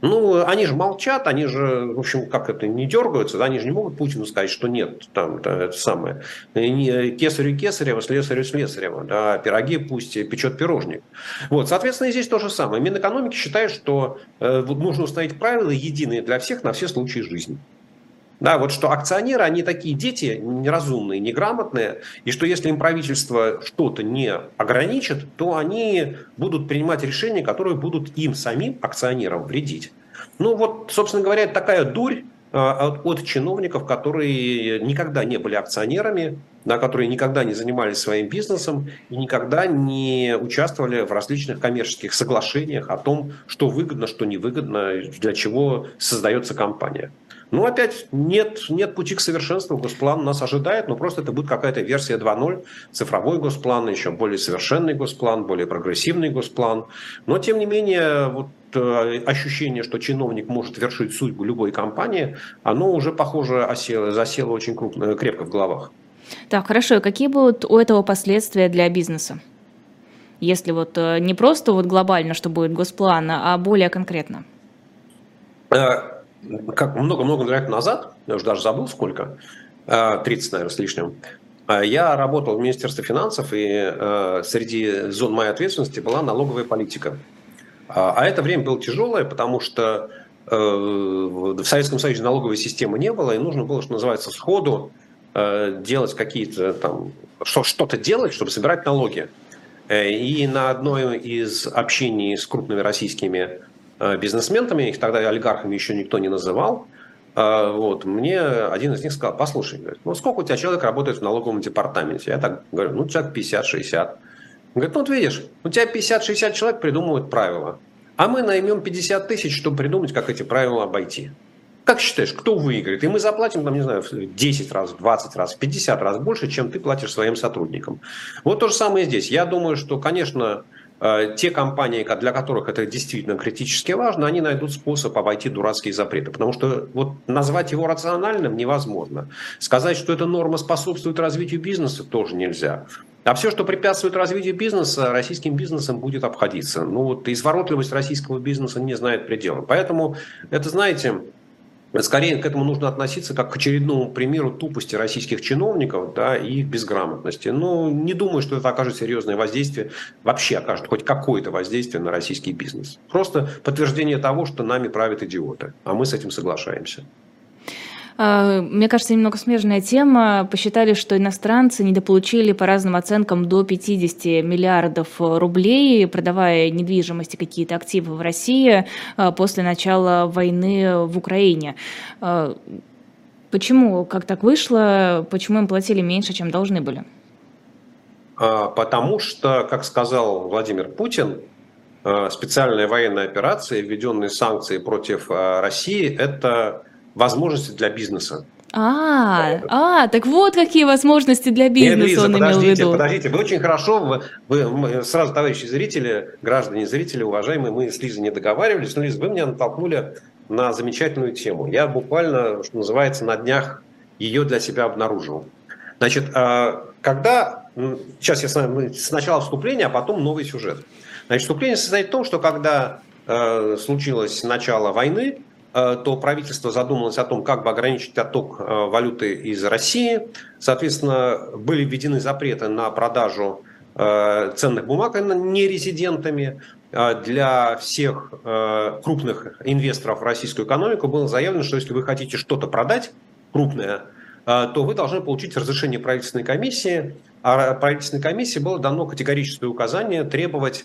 Speaker 2: Ну, они же молчат, они же, в общем, как это, не дергаются, да, они же не могут Путину сказать, что нет, там, да, это самое, не, кесарю кесарева, слесарю слесарева, да, пироги пусть печет пирожник. Вот, соответственно, и здесь то же самое. Минэкономики считает, что э, нужно установить правила единые для всех на все случаи жизни. Да, вот что акционеры, они такие дети неразумные, неграмотные, и что если им правительство что-то не ограничит, то они будут принимать решения, которые будут им самим, акционерам, вредить. Ну вот, собственно говоря, такая дурь а, от, от чиновников, которые никогда не были акционерами, да, которые никогда не занимались своим бизнесом и никогда не участвовали в различных коммерческих соглашениях о том, что выгодно, что невыгодно, для чего создается компания. Ну, опять нет, нет пути к совершенству. Госплан нас ожидает, но просто это будет какая-то версия 2.0, цифровой госплан, еще более совершенный госплан, более прогрессивный госплан. Но, тем не менее, вот э, ощущение, что чиновник может вершить судьбу любой компании, оно уже, похоже, осело, засело очень крупно, крепко в головах.
Speaker 1: Так, хорошо. И какие будут у этого последствия для бизнеса? Если вот э, не просто вот глобально, что будет госплан, а более конкретно?
Speaker 2: Э, как много-много лет назад, я уже даже забыл сколько, 30, э, наверное, с лишним, э, я работал в Министерстве финансов, и э, среди зон моей ответственности была налоговая политика. А, а это время было тяжелое, потому что в Советском Союзе налоговой системы не было, и нужно было, что называется, сходу делать какие-то там, что-то делать, чтобы собирать налоги. И на одной из общений с крупными российскими Э, бизнесменами, их тогда олигархами еще никто не называл. Э, вот, мне один из них сказал, послушай, говорит, ну сколько у тебя человек работает в налоговом департаменте? Я так говорю, ну человек 50-60. Он говорит, ну вот видишь, у тебя 50-60 человек придумывают правила, а мы наймем 50 тысяч, чтобы придумать, как эти правила обойти. Как считаешь, кто выиграет? И мы заплатим, там, не знаю, 10 раз, 20 раз, 50 раз больше, чем ты платишь своим сотрудникам. Вот то же самое здесь. Я думаю, что, конечно, Э, те компании, для которых это действительно критически важно, они найдут способ обойти дурацкие запреты. Потому что вот назвать его рациональным невозможно. Сказать, что эта норма способствует развитию бизнеса, тоже нельзя. А все, что препятствует развитию бизнеса, российским бизнесом будет обходиться. Ну вот изворотливость российского бизнеса не знает предела. Поэтому это, знаете, Скорее к этому нужно относиться как к очередному примеру тупости российских чиновников да, и их безграмотности. Но не думаю, что это окажет серьезное воздействие, вообще окажет хоть какое-то воздействие на российский бизнес. Просто подтверждение того, что нами правят идиоты, а мы с этим соглашаемся.
Speaker 1: А, мне кажется, немного смежная тема. Посчитали, что иностранцы недополучили по разным оценкам до 50 миллиардов рублей, продавая недвижимость и какие-то активы в России а, после начала войны в Украине. А, почему, как так вышло, почему им платили меньше, чем должны были?
Speaker 2: Потому что, как сказал Владимир Путин, специальная военная операция, введенные санкции против России, это возможности для бизнеса.
Speaker 1: А, а, так вот какие возможности для бизнеса Нет, Лиза, он имел в виду.
Speaker 2: Подождите, вы очень хорошо, вы, вы сразу, товарищи зрители, граждане зрители, уважаемые, мы с Лизой не договаривались, но, Лиза, вы меня натолкнули на замечательную тему. Я буквально, что называется, на днях ее для себя обнаружил. Значит, а, когда, сейчас я сначала вступление, а потом новый сюжет. Значит, вступление состоит в том, что когда э, случилось начало войны, то правительство задумалось о том, как бы ограничить отток э, валюты из России. Соответственно, были введены запреты на продажу э, ценных бумаг нерезидентами. Для всех крупных инвесторов в российскую экономику было заявлено, что если вы хотите что-то продать крупное, то вы должны получить разрешение правительственной комиссии. А правительственной комиссии было дано категорическое указание требовать,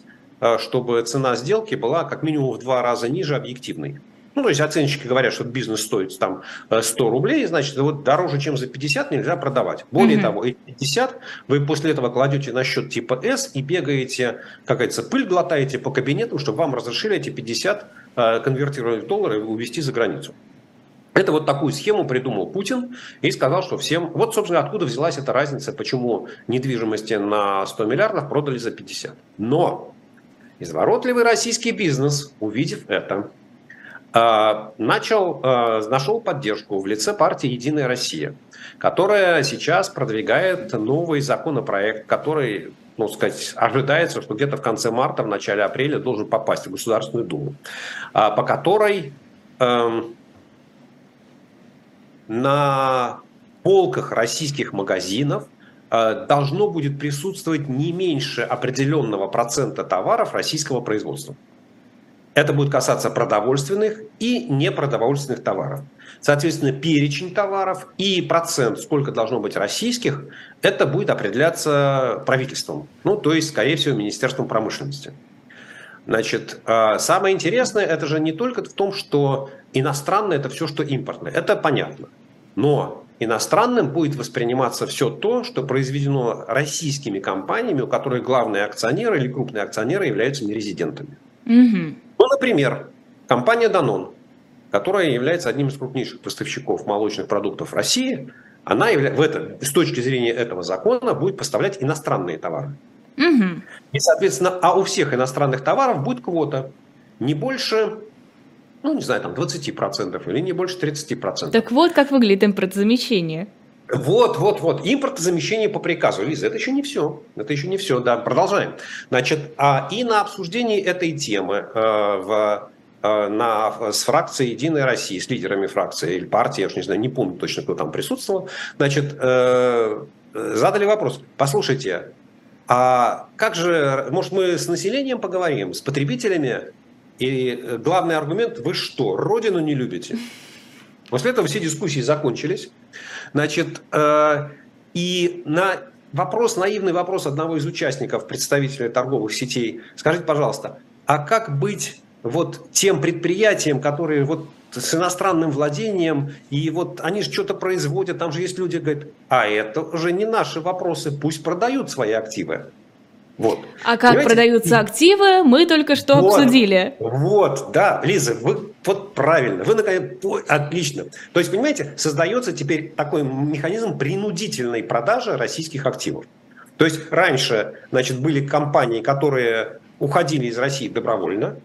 Speaker 2: чтобы цена сделки была как минимум в два раза ниже объективной. Ну, то есть оценщики говорят, что бизнес стоит там 100 э, рублей, значит, вот дороже, чем за 50 нельзя продавать. Более mm-hmm. того, эти 50 вы после этого кладете на счет типа S и бегаете, как говорится, пыль глотаете по кабинету, чтобы вам разрешили эти 50 э, конвертировать в доллары и увезти за границу. Это вот такую схему придумал Путин и сказал, что всем... Вот, собственно, откуда взялась эта разница, почему недвижимости на 100 миллиардов продали за 50. Но изворотливый российский бизнес, увидев это, начал, нашел поддержку в лице партии «Единая Россия», которая сейчас продвигает новый законопроект, который ну, сказать, ожидается, что где-то в конце марта, в начале апреля должен попасть в Государственную Думу, по которой эм, на полках российских магазинов э, должно будет присутствовать не меньше определенного процента товаров российского производства. Это будет касаться продовольственных и непродовольственных товаров. Соответственно, перечень товаров и процент, сколько должно быть российских, это будет определяться правительством. Ну, то есть, скорее всего, Министерством промышленности. Значит, э, самое интересное, это же не только в том, что иностранное – это все, что импортное. Это понятно. Но иностранным будет восприниматься все то, что произведено российскими компаниями, у которых главные акционеры или крупные акционеры являются нерезидентами. Угу. Ну, например, компания Danone, которая является одним из крупнейших поставщиков молочных продуктов России, она явля... в это, с точки зрения этого закона будет поставлять иностранные товары. Угу. И, соответственно, а у всех иностранных товаров будет квота не больше ну, не знаю, там 20% или не больше 30%.
Speaker 1: Так вот, как выглядит импортозамещение.
Speaker 2: Вот, вот, вот. Импортозамещение по приказу. Лиза, это еще не все. Это еще не все, да. Продолжаем. Значит, а, и на обсуждении этой темы э, в э, на, с фракцией «Единая Россия», с лидерами фракции или партии, я уж не знаю, не помню точно, кто там присутствовал, значит, э, задали вопрос, послушайте, а как же, может, мы с населением поговорим, с потребителями? И главный аргумент, вы что, родину не любите? После этого все дискуссии закончились. Значит, э, и на вопрос, наивный вопрос одного из участников, представителя торговых сетей, скажите, пожалуйста, а как быть вот тем предприятиям, которые вот с иностранным владением, и вот они же что-то производят, там же есть люди, говорят, а это уже не наши вопросы, пусть продают свои активы.
Speaker 1: Вот. А как Понимаете? продаются активы, мы только что вот, обсудили.
Speaker 2: Вот, да, Лиза, вы вот правильно, вы наконец, отлично. То есть, понимаете, создается теперь такой механизм принудительной продажи российских активов. То есть раньше, значит, были компании, которые уходили из России добровольно,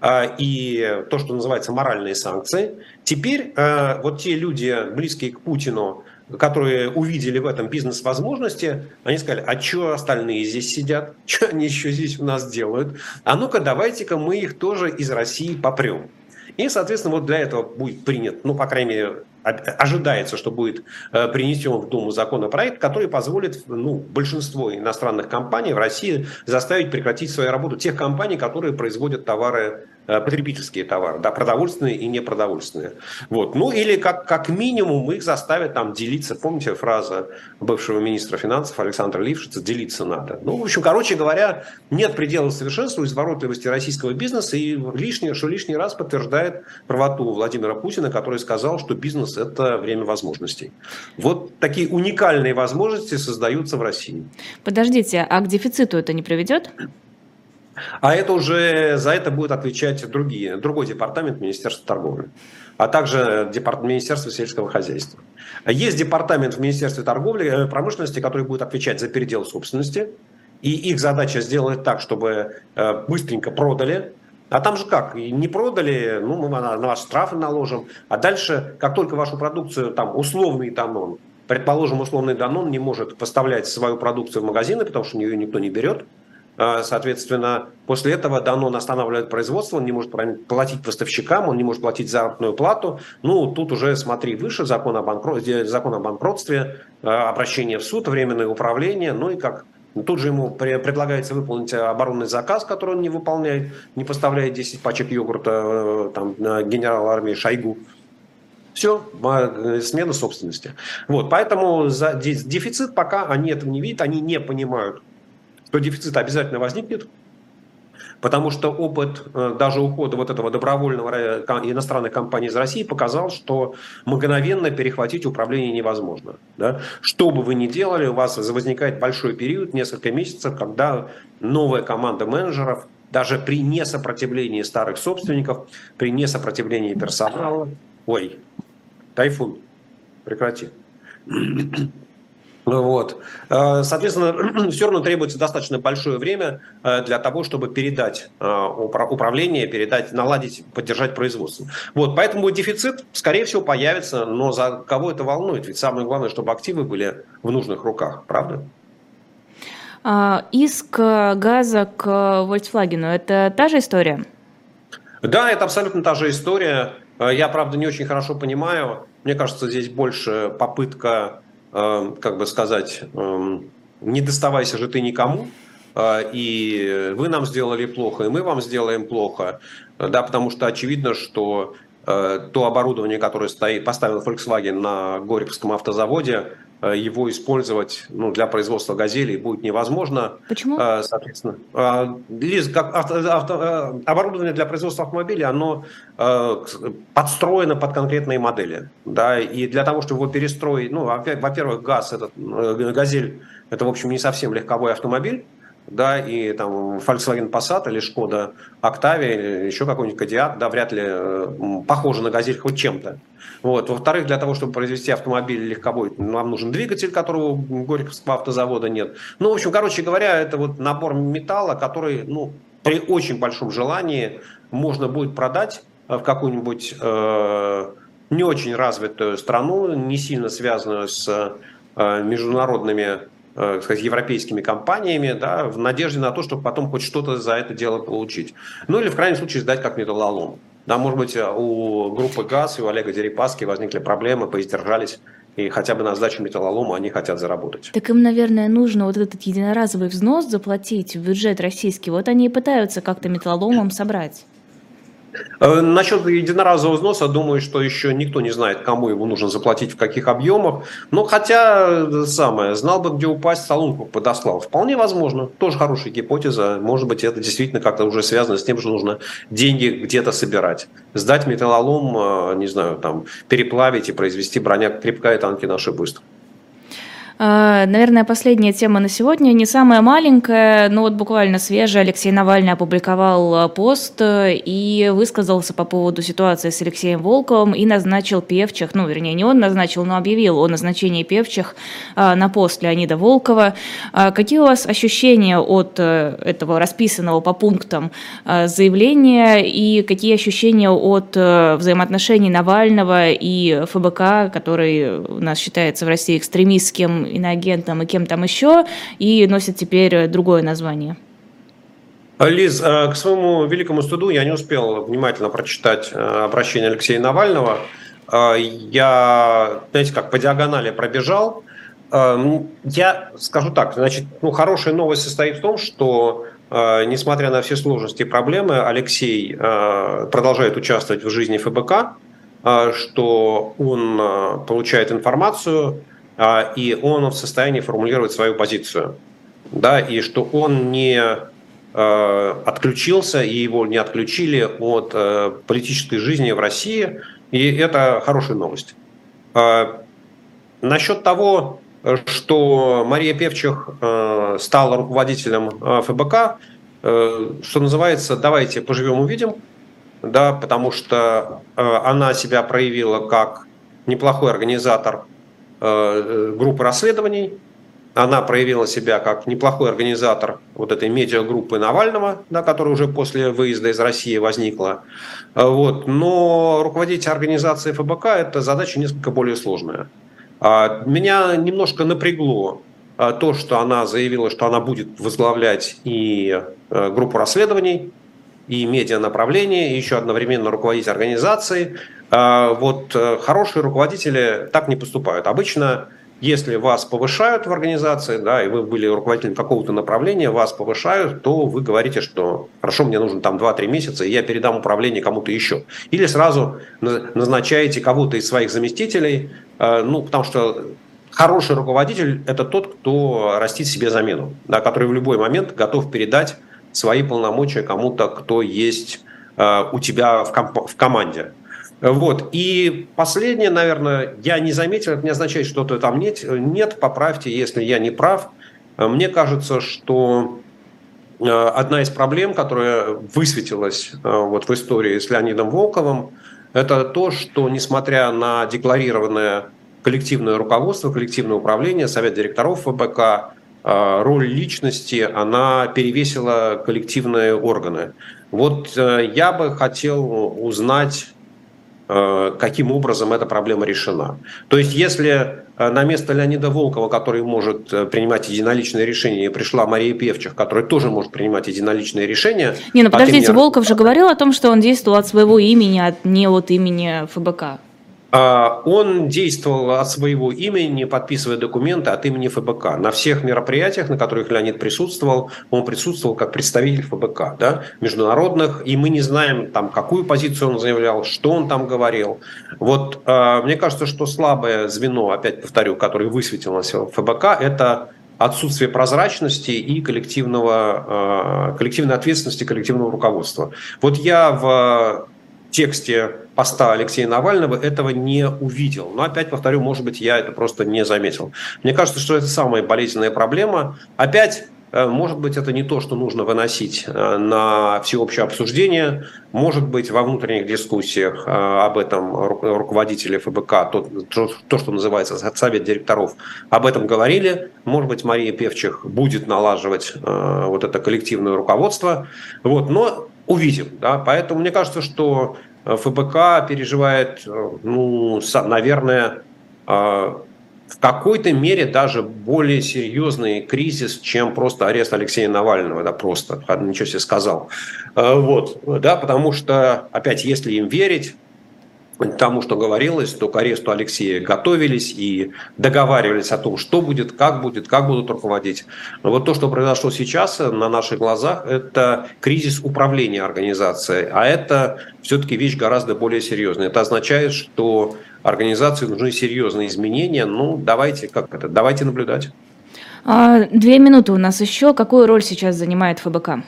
Speaker 2: а, и то, что называется моральные санкции. Теперь э, вот те люди, близкие к Путину, которые увидели в этом бизнес-возможности, они сказали, а что остальные здесь сидят? Что они еще здесь у нас делают? А ну-ка давайте-ка мы их тоже из России попрем. И, соответственно, вот для этого будет принят, ну, по крайней мере, ожидается, что будет э, принесен в Думу законопроект, который позволит ну, большинство иностранных компаний в России заставить прекратить свою работу тех компаний, которые производят товары потребительские товары, да, продовольственные и непродовольственные. Вот. Ну или как, как минимум их заставят там делиться. Помните фраза бывшего министра финансов Александра Лившица «делиться надо». Ну, в общем, короче говоря, нет предела совершенству изворотливости российского бизнеса и лишнее, что лишний раз подтверждает правоту Владимира Путина, который сказал, что бизнес – это время возможностей. Вот такие уникальные возможности создаются в России.
Speaker 1: Подождите, а к дефициту это не приведет?
Speaker 2: А это уже за это будет отвечать другие, другой департамент Министерства торговли, а также департамент Министерства сельского хозяйства. Есть департамент в Министерстве торговли, э, промышленности, который будет отвечать за передел собственности, и их задача сделать так, чтобы э, быстренько продали, а там же как, не продали, ну мы на вас штрафы наложим, а дальше, как только вашу продукцию, там условный Данон, предположим, условный Данон не может поставлять свою продукцию в магазины, потому что ее никто не берет, соответственно, после этого Данон останавливает производство, он не может платить поставщикам, он не может платить заработную плату. Ну, тут уже смотри выше, закон о, банкрот... закон о банкротстве, а, обращение в суд, временное управление, ну и как Тут же ему предлагается выполнить оборонный заказ, который он не выполняет, не поставляет 10 пачек йогурта э, там, генерала армии Шойгу. Все, э, смена собственности. Вот, поэтому за дефицит пока они этого не видят, они не понимают, то дефицит обязательно возникнет, потому что опыт э, даже ухода вот этого добровольного иностранной компании из России показал, что мгновенно перехватить управление невозможно. Да? Что бы вы ни делали, у вас возникает большой период, несколько месяцев, когда новая команда менеджеров, даже при несопротивлении старых собственников, при несопротивлении персонала, ой, тайфун, прекрати. Вот. Э, соответственно, все равно требуется достаточно большое время э, для того, чтобы передать э, управление, передать, наладить, поддержать производство. Вот, поэтому дефицит, скорее всего, появится, но за кого это волнует? Ведь самое главное, чтобы активы были в нужных руках, правда?
Speaker 1: А, иск газа к Volkswagen – это та же история?
Speaker 2: Да, это абсолютно та же история. Я, правда, не очень хорошо понимаю. Мне кажется, здесь больше попытка как бы сказать, эм, не доставайся же ты никому, э, и вы нам сделали плохо, и мы вам сделаем плохо, да, потому что очевидно, что э, то оборудование, которое стоит, поставил Volkswagen на Горьковском автозаводе, Э, его использовать ну, для производства газелей будет невозможно.
Speaker 1: Почему? Э,
Speaker 2: соответственно, э, Лиз, как авто, авто, оборудование для производства автомобилей, оно подстроено под конкретные модели. Да, и для того, чтобы его перестроить, ну, во-первых, газ, этот, газель, это, в общем, не совсем легковой автомобиль да, и там Volkswagen Passat или Skoda Octavia или еще какой-нибудь Кодиак, да, вряд ли похоже на газель хоть чем-то. Вот. Во-вторых, для того, чтобы произвести автомобиль легковой, нам нужен двигатель, которого у Горьковского автозавода нет. Ну, в общем, короче говоря, это вот набор металла, который, ну, при очень большом желании можно будет продать в какую-нибудь э, не очень развитую страну, не сильно связанную с э, международными э, сказать, европейскими компаниями, да, в надежде на то, чтобы потом хоть что-то за это дело получить. Ну или в крайнем случае сдать как металлолом. Да, может быть, у группы ГАЗ и у Олега Дерипаски возникли проблемы, поиздержались, и хотя бы на сдачу металлолома они хотят заработать.
Speaker 1: Так им, наверное, нужно вот этот единоразовый взнос заплатить в бюджет российский. Вот они и пытаются как-то металлоломом собрать.
Speaker 2: Э, насчет единоразового взноса, думаю, что еще никто не знает, кому его нужно заплатить, в каких объемах. Но хотя, э, самое, знал бы, где упасть, солонку подослал. Вполне возможно. Тоже хорошая гипотеза. Может быть, это действительно как-то уже связано с тем, что нужно деньги где-то собирать. Сдать металлолом, э, не знаю, там, переплавить и произвести броня крепкая танки наши быстро.
Speaker 1: А, наверное, последняя тема на сегодня, не самая маленькая, но вот буквально свежая. Алексей Навальный опубликовал а, пост э, и высказался по поводу ситуации с Алексеем Волковым и назначил певчих, ну, вернее, не он назначил, но объявил о назначении певчих на пост Леонида Волкова. Какие у вас ощущения от э, этого расписанного по пунктам заявления и какие ощущения от э, взаимоотношений Навального и ФБК, который у нас считается в России экстремистским иноагентом и кем там еще, и носит теперь другое название.
Speaker 2: Лиз, э, к своему великому студу я не успел внимательно прочитать э, обращение Алексея Навального. Э, я, знаете, как по диагонали пробежал. Я скажу так, значит, ну, хорошая новость состоит в том, что несмотря на все сложности и проблемы, Алексей продолжает участвовать в жизни ФБК, что он получает информацию, и он в состоянии формулировать свою позицию. Да, и что он не э, отключился, и его не отключили от э, политической жизни в России, и это хорошая новость. А, насчет того, что Мария Певчих э, стала руководителем ФБК, что называется, давайте поживем увидим, да, потому что она себя проявила как неплохой организатор Э, группы расследований. Она проявила себя как неплохой организатор вот этой медиагруппы Навального, да, которая уже после выезда из России возникла. Э, вот. Но руководить организацией ФБК – это задача несколько более сложная. А, меня немножко напрягло э, то, что она заявила, что она будет возглавлять и группу расследований, и медиа направление, и еще одновременно руководить организацией. А, вот э, хорошие руководители так не поступают. Обычно, если вас повышают в организации, да, и вы были руководителем какого-то направления, вас повышают, то вы говорите, что хорошо, мне нужно там 2-3 месяца, и я передам управление кому-то еще. Или сразу назначаете кого-то из своих заместителей, э, ну, потому что хороший руководитель – это тот, кто растит себе замену, да, который в любой момент готов передать свои полномочия кому-то, кто есть э, у тебя в, комп- в команде. Вот. И последнее, наверное, я не заметил, это не означает, что то там нет. Нет, поправьте, если я не прав. Мне кажется, что э, одна из проблем, которая высветилась э, вот в истории с Леонидом Волковым, это то, что, несмотря на декларированное коллективное руководство, коллективное управление, совет директоров ФБК, роль личности, она перевесила коллективные органы. Вот я бы хотел узнать Э, каким образом эта проблема решена. То есть, если э, на место Леонида Волкова, который может э, принимать единоличные решения, пришла Мария Певчих, которая тоже может принимать единоличные решения...
Speaker 1: Не, ну подождите, имени... Волков же говорил о том, что он действовал от своего имени, а не от имени ФБК.
Speaker 2: А, он действовал от своего имени, подписывая документы от имени ФБК. На всех мероприятиях, на которых Леонид присутствовал, он присутствовал как представитель ФБК, да, международных, и мы не знаем, там, какую позицию он заявлял, что он там говорил. Вот а, мне кажется, что слабое звено, опять повторю, которое высветилось в ФБК, это отсутствие прозрачности и коллективного, а, коллективной ответственности, коллективного руководства. Вот я в тексте поста Алексея Навального этого не увидел. Но опять повторю, может быть, я это просто не заметил. Мне кажется, что это самая болезненная проблема. Опять э, может быть, это не то, что нужно выносить э, на всеобщее обсуждение. Может быть, во внутренних дискуссиях э, об этом руководители ФБК, то, то, что называется совет директоров, об этом говорили. Может быть, Мария Певчих будет налаживать вот это коллективное руководство. Вот. Но увидим. Да? Поэтому мне кажется, что ФБК переживает, э, ну, наверное, э, в какой-то мере даже более серьезный кризис, чем просто арест Алексея Навального, да, просто, ничего себе сказал. Вот, да, потому что, опять, если им верить, тому, что говорилось, то к аресту Алексея готовились и договаривались о том, что будет, как будет, как будут руководить. Но вот то, что произошло сейчас на наших глазах, это кризис управления организацией, а это все-таки вещь гораздо более серьезная. Это означает, что организации нужны серьезные изменения. Ну, давайте, как это, давайте наблюдать.
Speaker 1: А, две минуты у нас еще. Какую роль сейчас занимает ФБК?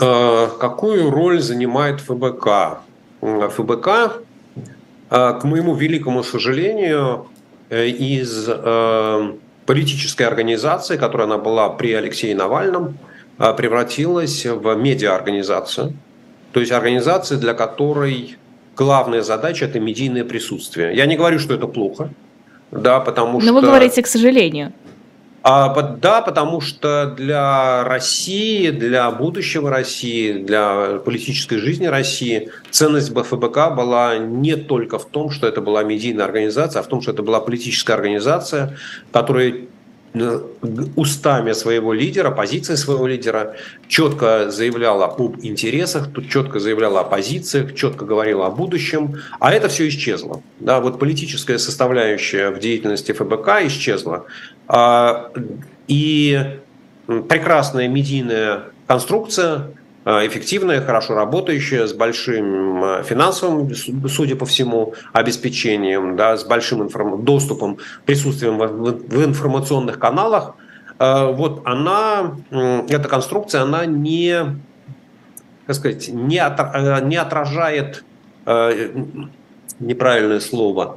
Speaker 2: Э, какую роль занимает ФБК? ФБК, э, к моему великому сожалению, э, из политической организации, которая она была при Алексее Навальном, превратилась в медиаорганизацию. То есть организация, для которой главная задача – это медийное присутствие. Я не говорю, что это плохо, да, потому Но что...
Speaker 1: Но вы говорите, к сожалению.
Speaker 2: А, да, потому что для России, для будущего России, для политической жизни России ценность БФБК была не только в том, что это была медийная организация, а в том, что это была политическая организация, которая устами своего лидера, позиции своего лидера, четко заявляла об интересах, четко заявляла о позициях, четко говорила о будущем, а это все исчезло. Да, вот политическая составляющая в деятельности ФБК исчезла. А, и прекрасная медийная конструкция Э, эффективная, хорошо работающая, с большим э, финансовым, судя по всему, обеспечением, да, с большим информ... доступом, присутствием в информационных каналах, э, вот она, эта конструкция, она не, как сказать, не, от, не отражает, неправильное слово,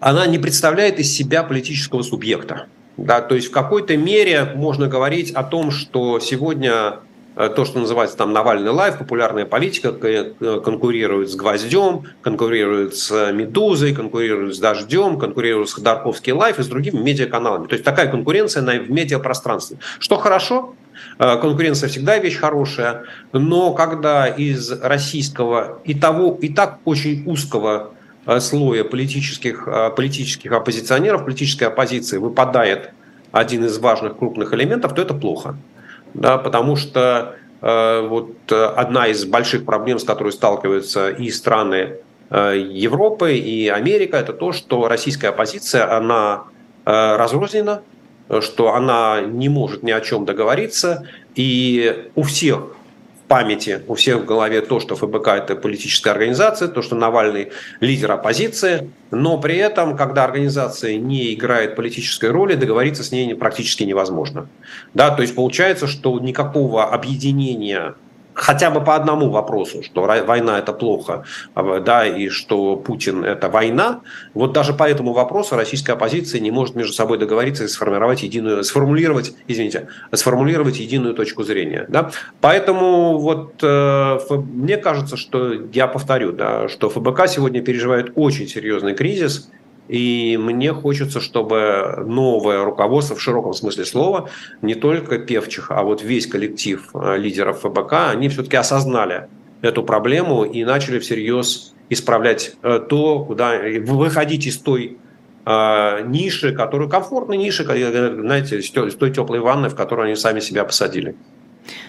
Speaker 2: она не представляет из себя политического субъекта. Да, то есть в какой-то мере можно говорить о том, что сегодня Э, то, что называется там Навальный лайф, популярная политика э, конкурирует с Гвоздем, конкурирует с Медузой, конкурирует с Дождем, конкурирует с Ходорковский лайф и с другими медиаканалами. То есть такая конкуренция на, в медиапространстве. Что хорошо, э, конкуренция всегда вещь хорошая, но когда из российского и того, и так очень узкого слоя политических, политических оппозиционеров, политической оппозиции выпадает один из важных крупных элементов, то это плохо да, потому что э, вот э, одна из больших проблем, с которой сталкиваются и страны э, Европы, и Америка, это то, что российская оппозиция, она э, разрознена, что она не может ни о чем договориться, и у всех памяти у всех в голове то, что ФБК – это политическая организация, то, что Навальный – лидер оппозиции, но при этом, когда организация не играет политической роли, договориться с ней практически невозможно. Да, то есть получается, что никакого объединения хотя бы по одному вопросу, что война это плохо, а, да, и что Путин это война, вот даже по этому вопросу российская оппозиция не может между собой договориться и сформировать единую, сформулировать, извините, сформулировать единую точку зрения, да. Поэтому вот э, мне кажется, что я повторю, да, что ФБК сегодня переживает очень серьезный кризис, и мне хочется, чтобы новое руководство в широком смысле слова, не только певчих, а вот весь коллектив э, лидеров ФБК, они все-таки осознали эту проблему и начали всерьез исправлять э, то, куда выходить из той э, ниши, которую комфортной ниши, знаете, с той теплой ванны, в которую они сами себя посадили.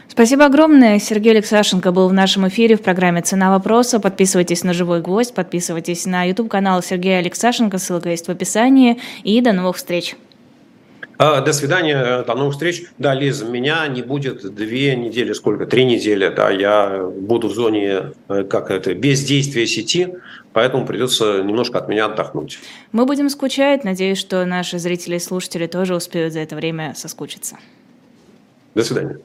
Speaker 1: Спасибо огромное. Сергей Алексашенко был в нашем эфире в программе «Цена вопроса». Подписывайтесь на «Живой гвоздь», подписывайтесь на YouTube-канал Сергея Алексашенко, ссылка есть в описании. И до новых встреч.
Speaker 2: А, до свидания, до новых встреч. Да, Лиз, меня не будет две недели, сколько? Три недели, да, я буду в зоне, э, как это, бездействия сети, поэтому придется немножко от меня отдохнуть.
Speaker 1: Мы будем скучать, надеюсь, что наши зрители и слушатели тоже успеют за это время соскучиться.
Speaker 2: До свидания.